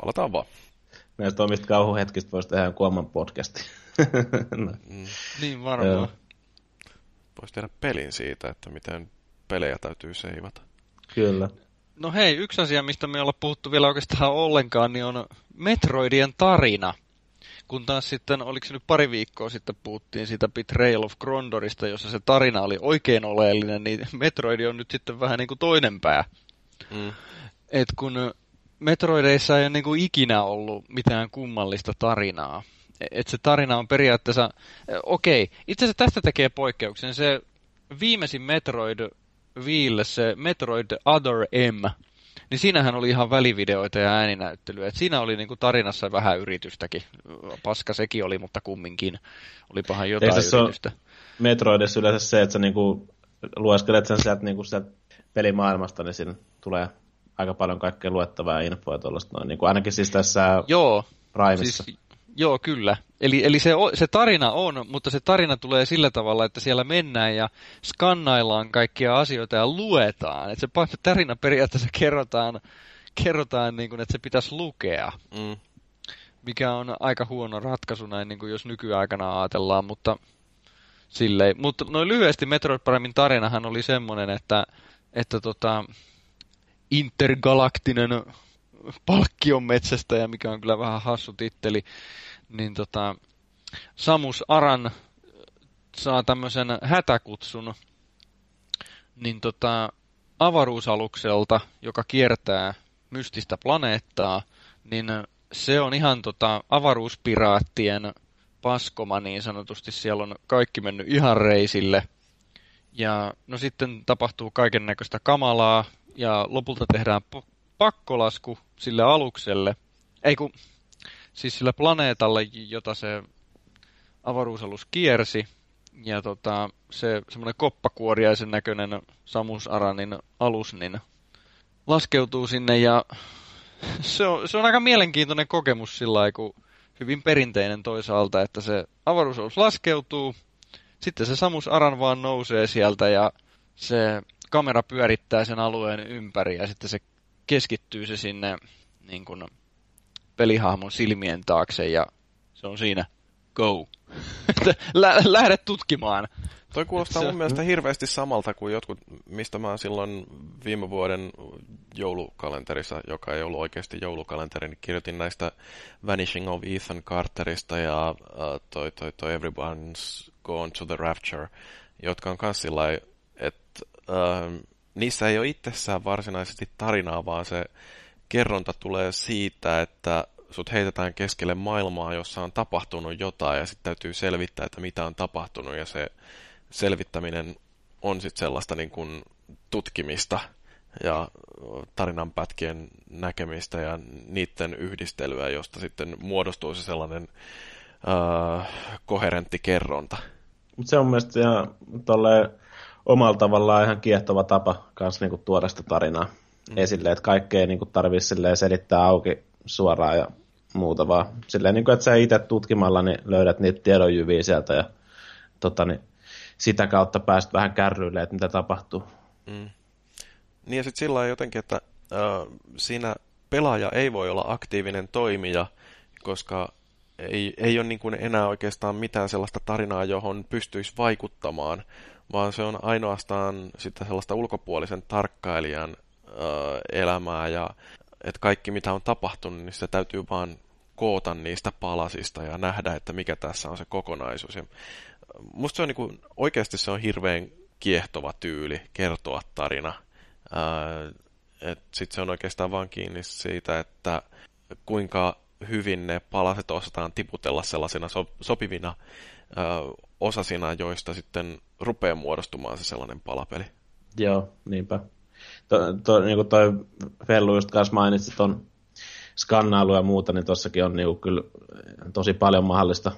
palataan vaan. Näistä omista kauhuhetkistä voisi tehdä jonkun oman podcastin. no. mm. Niin varmaan. Voisi tehdä pelin siitä, että miten pelejä täytyy seivata. Kyllä. No hei, yksi asia, mistä me ollaan puhuttu vielä oikeastaan ollenkaan, niin on Metroidien tarina. Kun taas sitten, oliko se nyt pari viikkoa sitten puhuttiin siitä Betrayal of Grondorista, jossa se tarina oli oikein oleellinen, niin Metroid on nyt sitten vähän niin kuin toinen pää. Mm. Et kun Metroideissa ei ole niin kuin ikinä ollut mitään kummallista tarinaa. Et se tarina on periaatteessa, okei, okay, itse asiassa tästä tekee poikkeuksen. Se viimeisin Metroid Viille, se Metroid Other M, niin siinähän oli ihan välivideoita ja ääninäyttelyä. Et siinä oli niinku tarinassa vähän yritystäkin. Paska sekin oli, mutta kumminkin. Olipahan jotain Eikö yritystä. Metroidissa yleensä se, että sä niinku lueskelet sen sieltä, niinku sieltä pelimaailmasta, niin siinä tulee aika paljon kaikkea luettavaa infoa tuollaista noin. Niin kuin ainakin siis tässä Joo, Primessa. Siis Joo, kyllä. Eli, eli se, se tarina on, mutta se tarina tulee sillä tavalla, että siellä mennään ja skannaillaan kaikkia asioita ja luetaan. Että se tarina periaatteessa kerrotaan, kerrotaan niin kuin, että se pitäisi lukea. Mm. Mikä on aika huono ratkaisu näin, niin kuin jos nykyaikana ajatellaan, mutta silleen. Mutta noin lyhyesti Metroid Primein tarinahan oli semmoinen, että, että tota, intergalaktinen palkkion metsästäjä, mikä on kyllä vähän hassu titteli, niin tota, Samus Aran saa tämmöisen hätäkutsun niin tota, avaruusalukselta, joka kiertää mystistä planeettaa, niin se on ihan tota, avaruuspiraattien paskoma niin sanotusti. Siellä on kaikki mennyt ihan reisille. Ja no sitten tapahtuu kaiken näköistä kamalaa ja lopulta tehdään pakkolasku sille alukselle. Ei kun, siis sille planeetalle, jota se avaruusalus kiersi. Ja tota, se semmoinen koppakuoriaisen näköinen Samus Aranin alus, niin laskeutuu sinne ja se on, se on aika mielenkiintoinen kokemus sillä kun hyvin perinteinen toisaalta, että se avaruusalus laskeutuu, sitten se Samus Aran vaan nousee sieltä ja se kamera pyörittää sen alueen ympäri ja sitten se keskittyy se sinne niin kuin, pelihahmon silmien taakse ja se on siinä go. Lä- lähde tutkimaan. Toi kuulostaa se... mun mielestä hirveästi samalta kuin jotkut, mistä mä silloin viime vuoden joulukalenterissa, joka ei ollut oikeasti joulukalenteri, niin kirjoitin näistä Vanishing of Ethan Carterista ja uh, toi, toi, toi Everyone's Gone to the Rapture, jotka on kans sillä että uh, niissä ei ole itsessään varsinaisesti tarinaa, vaan se kerronta tulee siitä, että sut heitetään keskelle maailmaa, jossa on tapahtunut jotain ja sitten täytyy selvittää, että mitä on tapahtunut ja se selvittäminen on sitten sellaista niin kuin tutkimista ja tarinanpätkien näkemistä ja niiden yhdistelyä, josta sitten muodostuu se sellainen äh, koherentti kerronta. se on mielestäni ihan omalla tavallaan ihan kiehtova tapa kanssa niinku tuoda sitä tarinaa mm. esille, että kaikkea niinku tarvitsisi selittää auki suoraan ja muuta vaan. Silleen, niinku, että sä itse tutkimalla niin löydät niitä tiedonjyviä sieltä ja tota, niin, sitä kautta pääst vähän kärryille, että mitä tapahtuu. Mm. Niin ja sitten sillä jotenkin, että äh, siinä pelaaja ei voi olla aktiivinen toimija, koska ei, ei ole niin kuin enää oikeastaan mitään sellaista tarinaa, johon pystyisi vaikuttamaan, vaan se on ainoastaan sitten sellaista ulkopuolisen tarkkailijan elämää ja että kaikki mitä on tapahtunut, niin se täytyy vaan koota niistä palasista ja nähdä, että mikä tässä on se kokonaisuus. Ja musta se on niin kuin, oikeasti se on hirveän kiehtova tyyli kertoa tarina. Sitten se on oikeastaan vaan kiinni siitä, että kuinka hyvin ne palaset osataan tiputella sellaisina so, sopivina ö, osasina, joista sitten rupeaa muodostumaan se sellainen palapeli. Joo, niinpä. To, to, niin kuin toi Fellu just kanssa mainitsi ton skannailu ja muuta, niin tossakin on niin kuin, kyllä tosi paljon mahdollista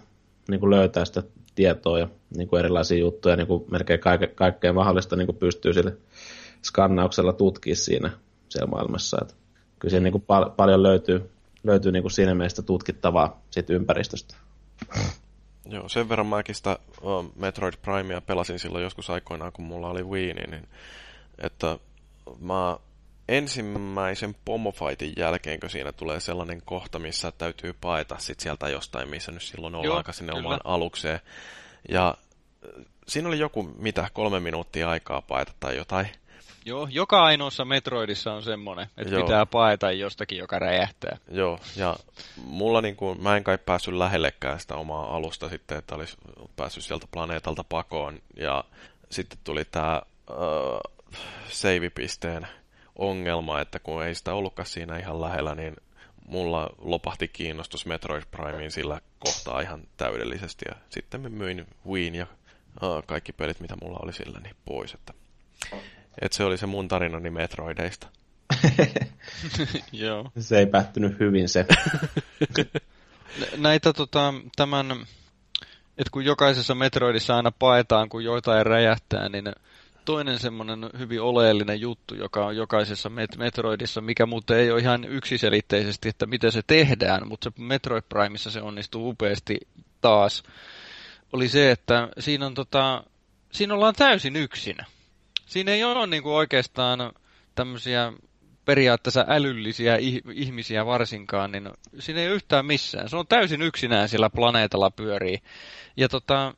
niin kuin löytää sitä tietoa ja niin kuin erilaisia juttuja, niin kuin melkein kaike, kaikkea mahdollista niin kuin pystyy sille skannauksella tutkia siinä siellä maailmassa. Että kyllä siinä niin kuin pal- paljon löytyy, löytyy niin kuin siinä mielessä tutkittavaa siitä ympäristöstä. Joo, sen verran mäkin sitä Metroid Primea pelasin silloin joskus aikoinaan, kun mulla oli Wii, niin, niin että mä ensimmäisen pomofightin jälkeen, kun siinä tulee sellainen kohta, missä täytyy paeta sit sieltä jostain, missä nyt silloin ollaan aika sinne kyllä. omaan alukseen. Ja siinä oli joku, mitä, kolme minuuttia aikaa paeta tai jotain. Joo, joka ainoassa Metroidissa on semmoinen, että Joo. pitää paeta jostakin, joka räjähtää. Joo, ja mulla niin kuin, mä en kai päässyt lähellekään sitä omaa alusta sitten, että olisi päässyt sieltä planeetalta pakoon. Ja sitten tuli tämä uh, save-pisteen ongelma, että kun ei sitä ollutkaan siinä ihan lähellä, niin mulla lopahti kiinnostus Metroid Primeen sillä kohtaa ihan täydellisesti. Ja sitten mä myin Wiiin ja uh, kaikki pelit, mitä mulla oli sillä, niin pois. Että että se oli se mun tarinani Metroideista. Joo. Se ei päättynyt hyvin se. Näitä tota, tämän, että kun jokaisessa Metroidissa aina paetaan, kun joitain räjähtää, niin toinen semmoinen hyvin oleellinen juttu, joka on jokaisessa Met- Metroidissa, mikä muuten ei ole ihan yksiselitteisesti, että miten se tehdään, mutta se Metroid Primeissa se onnistuu upeasti taas, oli se, että siinä, on tota, siinä ollaan täysin yksin. Siinä ei ole niin kuin oikeastaan tämmöisiä periaatteessa älyllisiä ihmisiä varsinkaan, niin siinä ei ole yhtään missään. Se on täysin yksinään sillä planeetalla pyörii. Ja tota,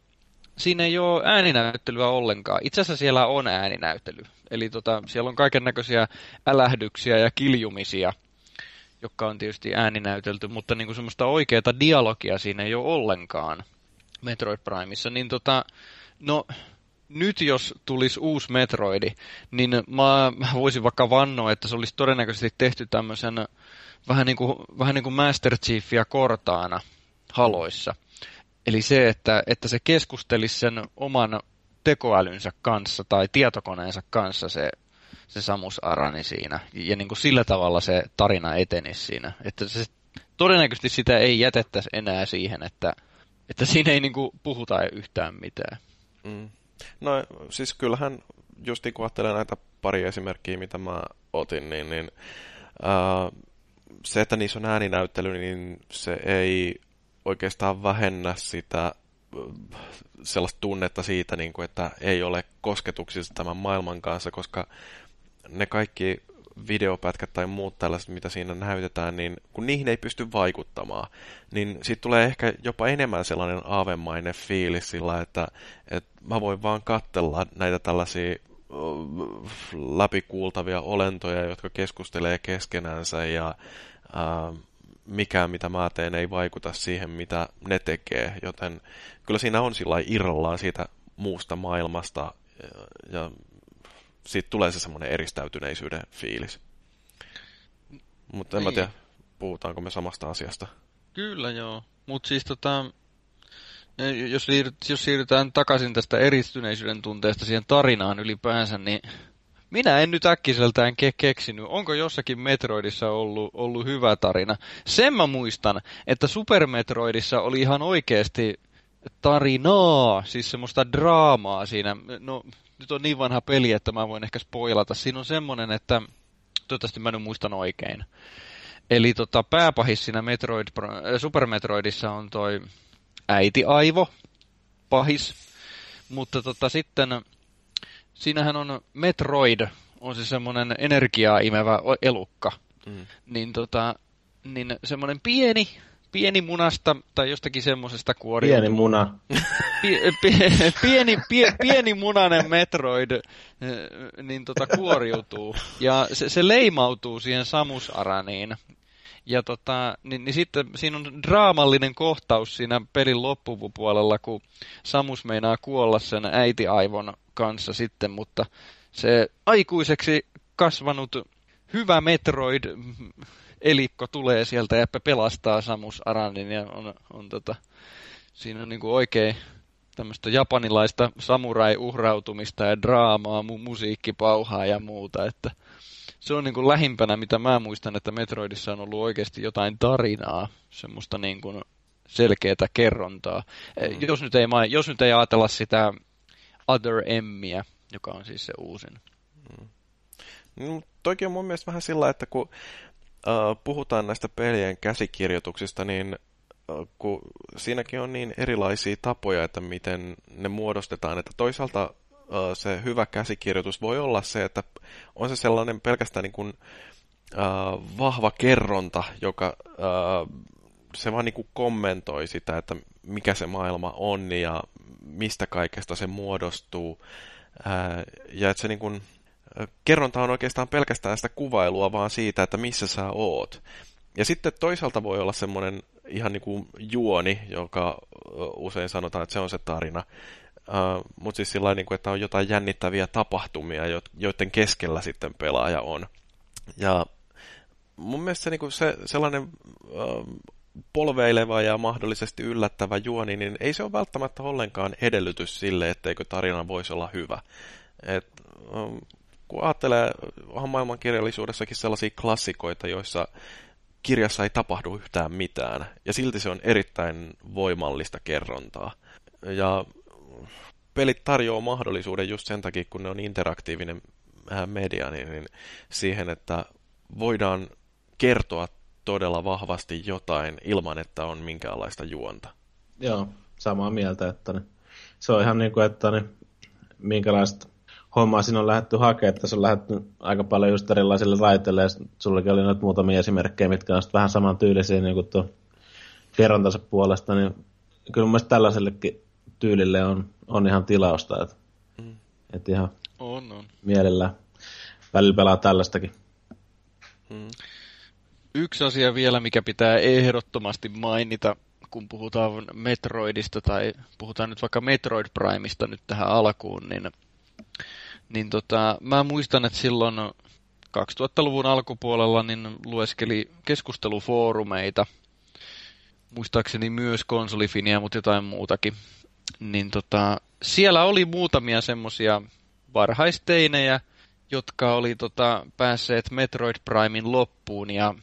siinä ei ole ääninäyttelyä ollenkaan. Itse asiassa siellä on ääninäyttely. Eli tota, siellä on kaiken näköisiä älähdyksiä ja kiljumisia, jotka on tietysti ääninäytelty, mutta niin kuin semmoista oikeaa dialogia siinä ei ole ollenkaan Metroid Primeissa. Niin tota, no, nyt jos tulisi uusi Metroidi, niin mä, mä voisin vaikka vannoa, että se olisi todennäköisesti tehty tämmöisen vähän niin kuin, vähän niin kuin Master Chiefia kortaana haloissa. Eli se, että, että se keskustelisi sen oman tekoälynsä kanssa tai tietokoneensa kanssa se, se Samus Arani siinä. Ja niin kuin sillä tavalla se tarina etenisi siinä. Että se, todennäköisesti sitä ei jätettäisi enää siihen, että, että siinä ei niin kuin puhuta yhtään mitään. Mm. No siis kyllähän, just kun ajattelee näitä pari esimerkkiä, mitä mä otin, niin, niin ää, se, että niissä on ääninäyttely, niin se ei oikeastaan vähennä sitä sellaista tunnetta siitä, niin kuin, että ei ole kosketuksissa tämän maailman kanssa, koska ne kaikki videopätkät tai muut tällaiset, mitä siinä näytetään, niin kun niihin ei pysty vaikuttamaan, niin siitä tulee ehkä jopa enemmän sellainen aavemainen fiilis sillä, että, että mä voin vaan katsella näitä tällaisia läpikuultavia olentoja, jotka keskustelee keskenänsä ja ää, mikään, mitä mä teen, ei vaikuta siihen, mitä ne tekee. Joten kyllä siinä on sillä irrallaan siitä muusta maailmasta ja, ja siitä tulee se semmoinen eristäytyneisyyden fiilis. Mutta en mä niin. tiedä, puhutaanko me samasta asiasta. Kyllä joo, mutta siis tota, jos, jos siirrytään takaisin tästä eristyneisyyden tunteesta siihen tarinaan ylipäänsä, niin minä en nyt äkkiseltään ke- keksinyt, onko jossakin Metroidissa ollut, ollut hyvä tarina. Sen mä muistan, että Super Metroidissa oli ihan oikeasti tarinaa, siis semmoista draamaa siinä. No, nyt on niin vanha peli, että mä voin ehkä spoilata. Siinä on semmoinen, että toivottavasti mä nyt muistan oikein. Eli tota, pääpahis siinä Metroid, äh, Super Metroidissa on toi äiti Aivo, pahis. Mutta tota, sitten siinähän on Metroid, on se semmoinen energiaa imevä elukka. Mm. Niin, tota, niin semmoinen pieni, pieni munasta tai jostakin semmoisesta kuoriutuu. Pieni muna. pieni, pie, pieni munainen Metroid eh, niin tota, kuoriutuu. Ja se, se leimautuu siihen Samus Araniin. Ja tota, niin, niin sitten siinä on draamallinen kohtaus siinä pelin loppupuolella, kun Samus meinaa kuolla sen äitiaivon kanssa sitten, mutta se aikuiseksi kasvanut hyvä Metroid elikko tulee sieltä ja pelastaa Samus Aranin ja on, on tota, siinä on niinku oikein tämmöistä japanilaista samurai-uhrautumista ja draamaa, mu- musiikkipauhaa ja muuta, että se on niinku lähimpänä, mitä mä muistan, että Metroidissa on ollut oikeasti jotain tarinaa, semmoista niinku selkeää kerrontaa. Mm. Jos, nyt ei, jos nyt ei ajatella sitä Other Emmiä, joka on siis se uusin. Mm. No, toki on mun mielestä vähän sillä, että kun äh, puhutaan näistä pelien käsikirjoituksista, niin äh, kun siinäkin on niin erilaisia tapoja, että miten ne muodostetaan, että toisaalta äh, se hyvä käsikirjoitus voi olla se, että on se sellainen pelkästään niin kuin, äh, vahva kerronta, joka äh, se vaan niin kuin kommentoi sitä, että mikä se maailma on ja mistä kaikesta se muodostuu. Ää, ja että se niin kuin, kerronta on oikeastaan pelkästään sitä kuvailua vaan siitä, että missä sä oot. Ja sitten toisaalta voi olla semmoinen ihan niin kuin juoni, joka usein sanotaan, että se on se tarina. Uh, Mutta siis sillä niin että on jotain jännittäviä tapahtumia, joiden keskellä sitten pelaaja on. Ja mun mielestä se, niin kuin se sellainen uh, polveileva ja mahdollisesti yllättävä juoni, niin ei se ole välttämättä ollenkaan edellytys sille, etteikö tarina voisi olla hyvä. Et, um, kun ajattelee, onhan maailmankirjallisuudessakin sellaisia klassikoita, joissa kirjassa ei tapahdu yhtään mitään, ja silti se on erittäin voimallista kerrontaa. Ja pelit tarjoaa mahdollisuuden just sen takia, kun ne on interaktiivinen media, niin, niin siihen, että voidaan kertoa todella vahvasti jotain ilman, että on minkäänlaista juonta. Joo, samaa mieltä, että ne, se on ihan niin kuin, että ne, minkälaista hommaa siinä on lähdetty hakemaan, että se on lähdetty aika paljon just erilaisille raiteille, ja sullakin oli noita muutamia esimerkkejä, mitkä on vähän saman tyylisiä niin kuin tuo kerrontansa puolesta, niin kyllä mun tällaisellekin tyylille on, on ihan tilausta, että, mm. että ihan on, on. mielellään välillä pelaa tällaistakin. Mm. Yksi asia vielä, mikä pitää ehdottomasti mainita, kun puhutaan Metroidista tai puhutaan nyt vaikka Metroid Primeista nyt tähän alkuun, niin, niin tota, mä muistan, että silloin 2000-luvun alkupuolella niin lueskeli keskustelufoorumeita, muistaakseni myös konsolifinia, mutta jotain muutakin. Niin tota, siellä oli muutamia semmosia varhaisteinejä, jotka oli tota, päässeet Metroid Primein loppuun ja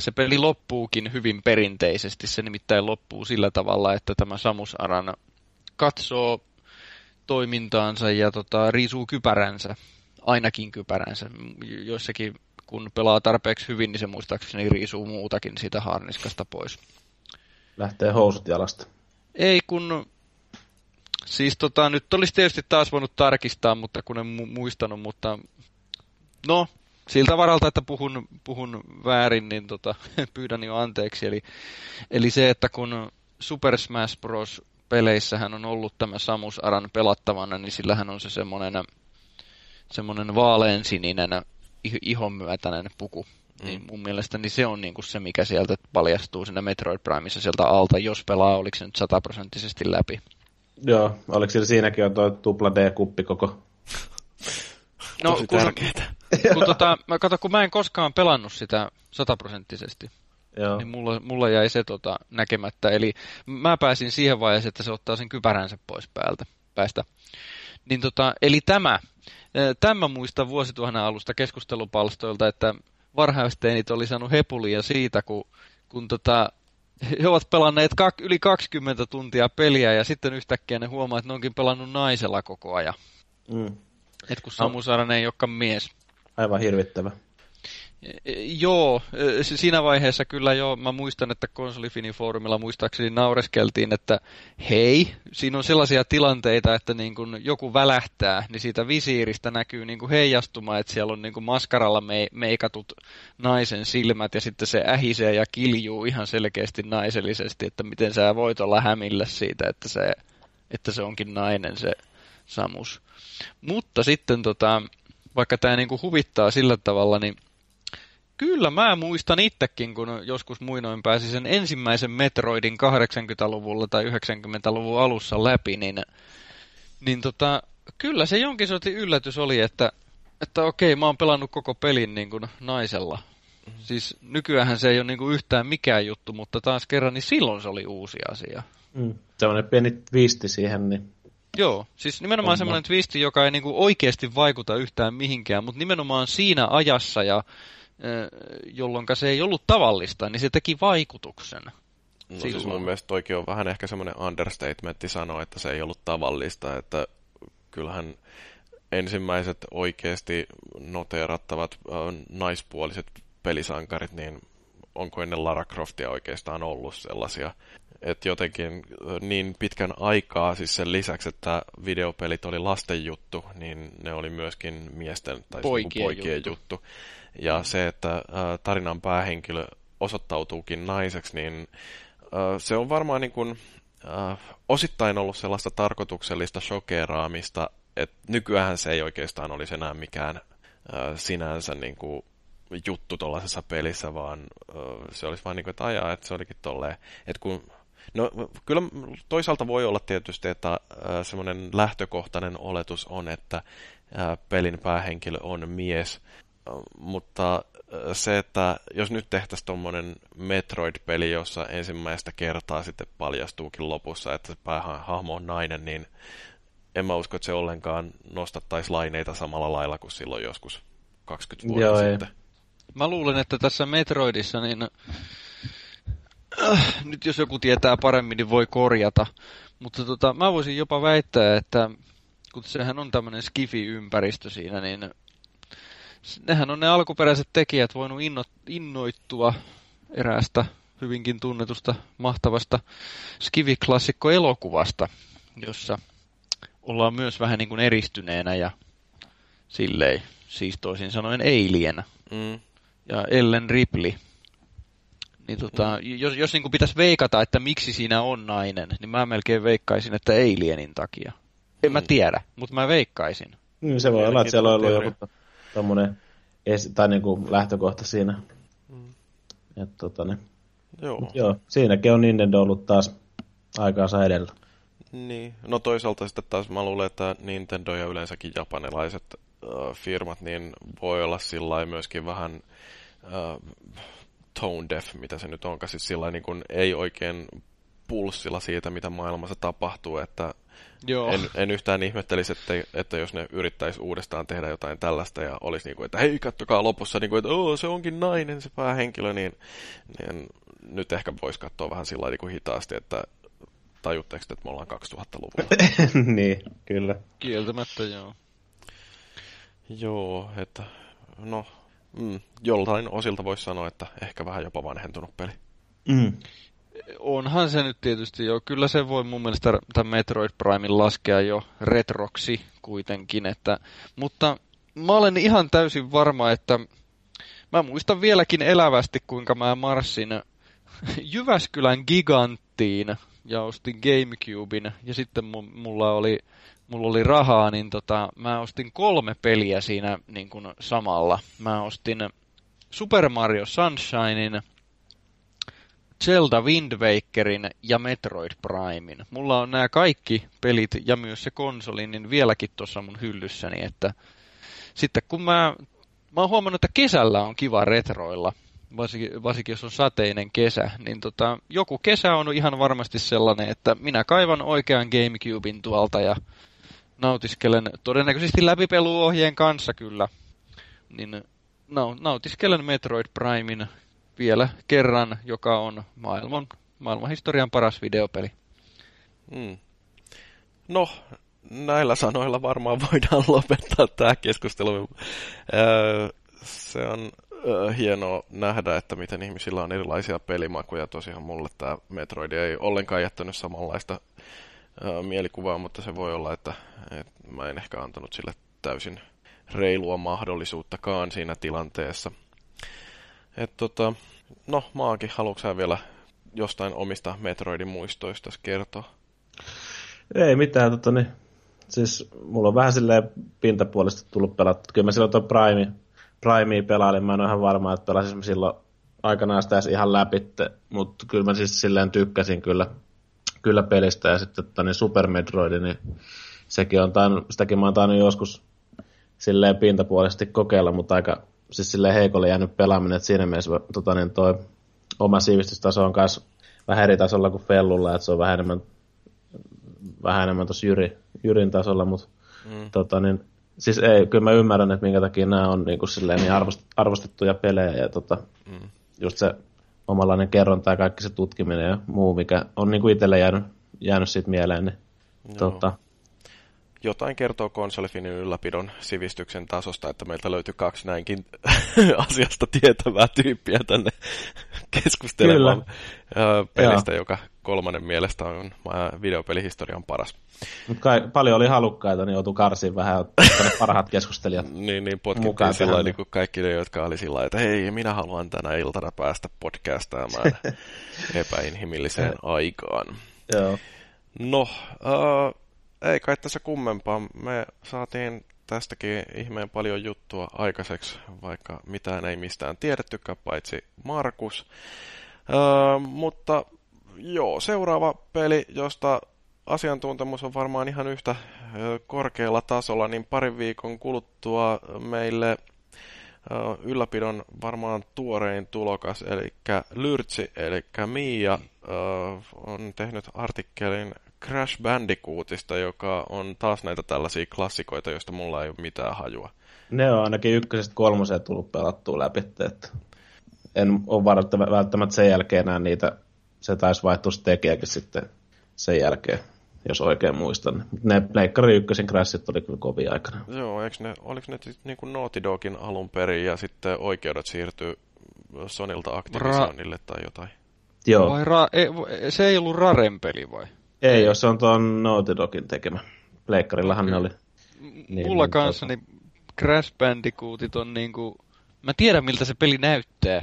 se peli loppuukin hyvin perinteisesti. Se nimittäin loppuu sillä tavalla, että tämä Samus Aran katsoo toimintaansa ja tota, riisuu kypäränsä, ainakin kypäränsä. Joissakin kun pelaa tarpeeksi hyvin, niin se muistaakseni riisuu muutakin siitä harniskasta pois. Lähtee housut jalasta. Ei kun... Siis tota, nyt olisi tietysti taas voinut tarkistaa, mutta kun en mu- muistanut, mutta... No, siltä varalta, että puhun, puhun väärin, niin tota, pyydän jo anteeksi. Eli, eli se, että kun Super Smash Bros. peleissähän on ollut tämä Samus Aran pelattavana, niin sillähän on se semmoinen semmoinen vaaleansininen ihonmyötäinen puku. Mm. Niin mun mielestäni se on niinku se, mikä sieltä paljastuu sinne Metroid Primeissa sieltä alta, jos pelaa, oliko se nyt sataprosenttisesti läpi. Joo, oliko sillä siinäkin on tuo tupla D-kuppi koko? No, Tosi kun, tärkeää. Kun, tota, mä, kato, kun mä en koskaan pelannut sitä sataprosenttisesti, Joo. niin mulla, mulla jäi se tota, näkemättä. Eli mä pääsin siihen vaiheeseen, että se ottaa sen kypäränsä pois päältä, päästä. Niin tota, eli tämä, tämä muista vuosituhannen alusta keskustelupalstoilta, että varhaisteinit oli saanut hepulia siitä, kun, kun tota, he ovat pelanneet kak, yli 20 tuntia peliä ja sitten yhtäkkiä ne huomaa, että ne onkin pelannut naisella koko ajan. Mm. Et kun Samu Saaren ei olekaan mies. Aivan hirvittävä. Joo, siinä vaiheessa kyllä jo, mä muistan, että konsolifinin foorumilla muistaakseni naureskeltiin, että hei, siinä on sellaisia tilanteita, että niin kun joku välähtää, niin siitä visiiristä näkyy niin kuin heijastuma, että siellä on niin kuin maskaralla meikatut naisen silmät ja sitten se ähisee ja kiljuu ihan selkeästi naisellisesti, että miten sä voit olla hämillä siitä, että se, että se onkin nainen se Samus. Mutta sitten tota, vaikka tämä niinku huvittaa sillä tavalla, niin Kyllä, mä muistan itsekin, kun joskus muinoin pääsi sen ensimmäisen Metroidin 80-luvulla tai 90-luvun alussa läpi, niin, niin tota, kyllä se jonkin sortin yllätys oli, että, että okei, mä oon pelannut koko pelin niin kuin naisella. Mm-hmm. Siis nykyään se ei ole niin kuin yhtään mikään juttu, mutta taas kerran, niin silloin se oli uusi asia. Mm. Sellainen pieni twisti siihen, niin Joo, siis nimenomaan semmoinen twisti, joka ei niinku oikeasti vaikuta yhtään mihinkään, mutta nimenomaan siinä ajassa ja jolloin se ei ollut tavallista, niin se teki vaikutuksen. No Silloin. siis mun mielestä toikin on vähän ehkä semmoinen understatementti sanoa, että se ei ollut tavallista, että kyllähän ensimmäiset oikeasti noteerattavat äh, naispuoliset pelisankarit, niin onko ennen Lara Croftia oikeastaan ollut sellaisia. Että jotenkin niin pitkän aikaa, siis sen lisäksi, että videopelit oli lasten juttu, niin ne oli myöskin miesten tai poikien, poikien juttu. juttu. Ja se, että tarinan päähenkilö osoittautuukin naiseksi, niin se on varmaan niin kuin, osittain ollut sellaista tarkoituksellista shokeraamista, että nykyään se ei oikeastaan olisi enää mikään sinänsä niin kuin juttu tuollaisessa pelissä, vaan se olisi vain niin kuin, että ajaa, että se olikin tolleen. Että kun, no kyllä toisaalta voi olla tietysti, että semmoinen lähtökohtainen oletus on, että pelin päähenkilö on mies, mutta se, että jos nyt tehtäisiin tuommoinen Metroid-peli, jossa ensimmäistä kertaa sitten paljastuukin lopussa, että se päähahmo on nainen, niin en mä usko, että se ollenkaan nostattaisi laineita samalla lailla kuin silloin joskus 20 vuotta Joo, sitten. Ei. Mä luulen, että tässä Metroidissa, niin äh, nyt jos joku tietää paremmin, niin voi korjata. Mutta tota, mä voisin jopa väittää, että kun sehän on tämmöinen skifi-ympäristö siinä, niin nehän on ne alkuperäiset tekijät voinut inno, innoittua eräästä hyvinkin tunnetusta, mahtavasta skivi-klassikko-elokuvasta, jossa ollaan myös vähän niin kuin eristyneenä ja silleen, siis toisin sanoen Alien mm. ja Ellen Ripley. Niin tota, mm. jos, jos niin kuin pitäisi veikata, että miksi siinä on nainen, niin mä melkein veikkaisin, että Alienin takia. En mm. mä tiedä, mutta mä veikkaisin. Mm, se voi olla, että siellä on ollut joku tommonen tai niin kuin lähtökohta siinä. Mm. Et, tota, ne. Joo. joo. Siinäkin on Nintendo ollut taas aikaansa edellä. Niin, no toisaalta sitten taas mä luulen, että Nintendo ja yleensäkin japanilaiset äh, firmat, niin voi olla sillä myöskin vähän äh, tone deaf, mitä se nyt onkaan, siis sillä niin kuin ei oikein pulssilla siitä, mitä maailmassa tapahtuu, että Joo. En, en yhtään ihmettelisi, että, että jos ne yrittäisi uudestaan tehdä jotain tällaista ja olisi niin kuin, että hei, kattokaa lopussa, niin kuin, että Oo, se onkin nainen se päähenkilö, niin, niin nyt ehkä voisi katsoa vähän sillä niin kuin hitaasti, että tajutteko, että me ollaan 2000-luvulla. niin, kyllä. Kieltämättä, joo. Joo, että no, mm, joltain osilta voisi sanoa, että ehkä vähän jopa vanhentunut peli. Mm. Onhan se nyt tietysti jo. Kyllä se voi mun mielestä tämän Metroid Primein laskea jo retroksi kuitenkin. Että, mutta mä olen ihan täysin varma, että mä muistan vieläkin elävästi, kuinka mä marssin Jyväskylän Giganttiin ja ostin Gamecubein ja sitten mulla oli, mulla oli rahaa, niin tota, mä ostin kolme peliä siinä niin kuin samalla. Mä ostin Super Mario Sunshinein, Zelda Wind Wakerin ja Metroid Primein. Mulla on nämä kaikki pelit ja myös se konsoli niin vieläkin tuossa mun hyllyssäni, että sitten kun mä, mä oon huomannut, että kesällä on kiva retroilla, varsinkin, varsinkin jos on sateinen kesä, niin tota, joku kesä on ihan varmasti sellainen, että minä kaivan oikean Gamecubein tuolta ja nautiskelen todennäköisesti läpipeluohjeen kanssa kyllä, niin nautiskelen Metroid Primein vielä kerran, joka on maailman, maailman historian paras videopeli. Hmm. No, näillä sanoilla varmaan voidaan lopettaa tämä keskustelu. se on hienoa nähdä, että miten ihmisillä on erilaisia pelimakuja. Tosiaan mulle tämä Metroid ei ollenkaan jättänyt samanlaista mielikuvaa, mutta se voi olla, että, että mä en ehkä antanut sille täysin reilua mahdollisuuttakaan siinä tilanteessa. Et tota, no, Maankin, haluatko vielä jostain omista Metroidin muistoista kertoa? Ei mitään, tota, niin, siis mulla on vähän silleen pintapuolista tullut pelattu. Kyllä mä silloin tuon Prime, Primea pelailin, mä en ole ihan varma, että pelasin silloin aikanaan sitä ihan läpi, mutta kyllä mä siis silleen tykkäsin kyllä, kyllä pelistä ja sitten tota, niin Super Metroid, niin sekin on tainnut, sitäkin mä oon tainnut joskus silleen pintapuolisesti kokeilla, mutta aika siis silleen heikolle jäänyt pelaaminen, että siinä mielessä tota, niin toi oma sivistystaso on myös vähän eri tasolla kuin Fellulla, että se on vähän enemmän, vähän enemmän tuossa Jyri, Jyrin tasolla, mutta mm. tota, niin, siis ei, kyllä mä ymmärrän, että minkä takia nämä on niin, kuin silleen, niin arvostettuja pelejä ja tota, mm. just se omanlainen kerronta ja kaikki se tutkiminen ja muu, mikä on niin kuin itselle jäänyt, jäänyt siitä mieleen, niin tota, jotain kertoo konsolifinin ylläpidon sivistyksen tasosta, että meiltä löytyy kaksi näinkin asiasta tietävää tyyppiä tänne keskustelemaan Kyllä. pelistä, Joo. joka kolmannen mielestä on videopelihistorian paras. Mutta paljon oli halukkaita, niin joutui karsiin vähän parhaat keskustelijat Niin, niin potkittiin sillä niin kuin kaikki ne, jotka oli sillä että hei, minä haluan tänä iltana päästä podcastaamaan epäinhimilliseen aikaan. Joo. No, uh, ei kai tässä kummempaa. Me saatiin tästäkin ihmeen paljon juttua aikaiseksi, vaikka mitään ei mistään tiedettykään, paitsi Markus. Öö, mutta joo, seuraava peli, josta asiantuntemus on varmaan ihan yhtä korkealla tasolla, niin parin viikon kuluttua meille ylläpidon varmaan tuorein tulokas, eli Lyrtsi, eli Mia, on tehnyt artikkelin Crash Bandicootista, joka on taas näitä tällaisia klassikoita, joista mulla ei ole mitään hajua. Ne on ainakin ykkösestä kolmoseen tullut pelattua läpi, että en ole välttämättä sen jälkeen enää niitä, se taisi vaihtua tekijäkin sitten sen jälkeen. jos oikein muistan. Ne Pleikkari ykkösen Crashit oli kyllä kovin aikana. Joo, eikö ne, oliko ne niin kuin Naughty Dogin alun perin ja sitten oikeudet siirtyy Sonilta Activisionille Ra- tai jotain? Joo. Vai ra- ei, se ei ollut Raren peli vai? Ei, jos se on tuon Naughty Dogin tekemä. Pleikkarillahan okay. ne oli. Niin, Mulla niin, kanssa tota... niin Crash Bandicootit on niinku... Mä tiedän miltä se peli näyttää.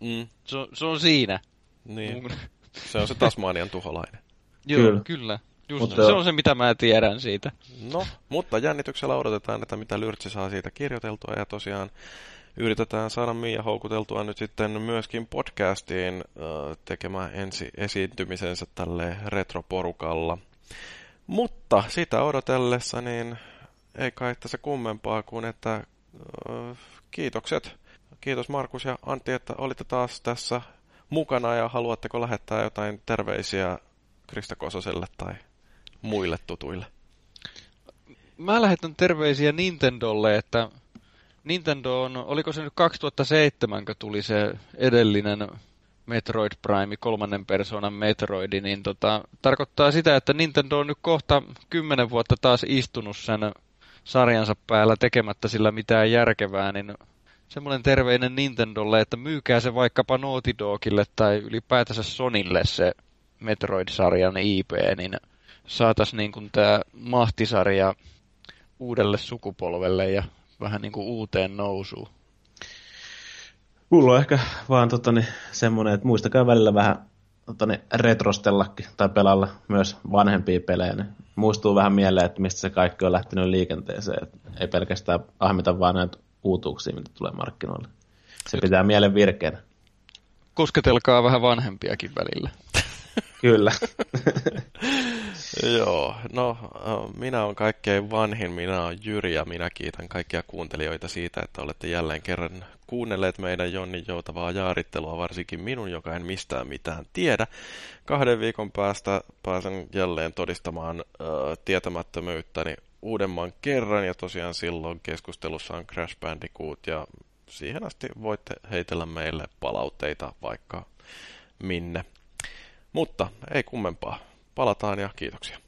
Mm. Se, on, se on siinä. Niin. Se on se Tasmanian tuholainen. Joo, kyllä. kyllä. Just mutta, se on se, mitä mä tiedän siitä. No, mutta jännityksellä odotetaan, että mitä Lyrtsi saa siitä kirjoiteltua. Ja tosiaan yritetään saada Mia houkuteltua nyt sitten myöskin podcastiin äh, tekemään ensi esiintymisensä tälle retroporukalla. Mutta sitä odotellessa, niin ei kai tässä kummempaa kuin, että äh, kiitokset. Kiitos Markus ja Antti, että olitte taas tässä mukana ja haluatteko lähettää jotain terveisiä Krista Kososelle tai muille tutuille? Mä lähetän terveisiä Nintendolle, että Nintendo on, oliko se nyt 2007, kun tuli se edellinen Metroid Prime, kolmannen persoonan Metroidi, niin tota, tarkoittaa sitä, että Nintendo on nyt kohta kymmenen vuotta taas istunut sen sarjansa päällä tekemättä sillä mitään järkevää, niin semmoinen terveinen Nintendolle, että myykää se vaikkapa Naughty Dogille tai ylipäätänsä Sonille se Metroid-sarjan IP, niin saataisiin niin tämä mahtisarja uudelle sukupolvelle ja vähän niin kuin uuteen nousuun. Mulla on ehkä vaan totani, semmoinen, että muistakaa välillä vähän totani, retrostellakin tai pelalla myös vanhempia pelejä. Niin muistuu vähän mieleen, että mistä se kaikki on lähtenyt liikenteeseen. Et ei pelkästään ahmita vaan näitä uutuuksia, mitä tulee markkinoille. Se pitää mielen virkeänä. Kosketelkaa vähän vanhempiakin välillä. Kyllä. Joo, no minä olen kaikkein vanhin, minä olen Jyri ja minä kiitän kaikkia kuuntelijoita siitä, että olette jälleen kerran kuunnelleet meidän Jonni joutavaa jaarittelua, varsinkin minun, joka en mistään mitään tiedä. Kahden viikon päästä pääsen jälleen todistamaan äh, tietämättömyyttäni uudemman kerran, ja tosiaan silloin keskustelussa on Crash Bandicoot, ja siihen asti voitte heitellä meille palautteita vaikka minne. Mutta ei kummempaa palataan ja kiitoksia.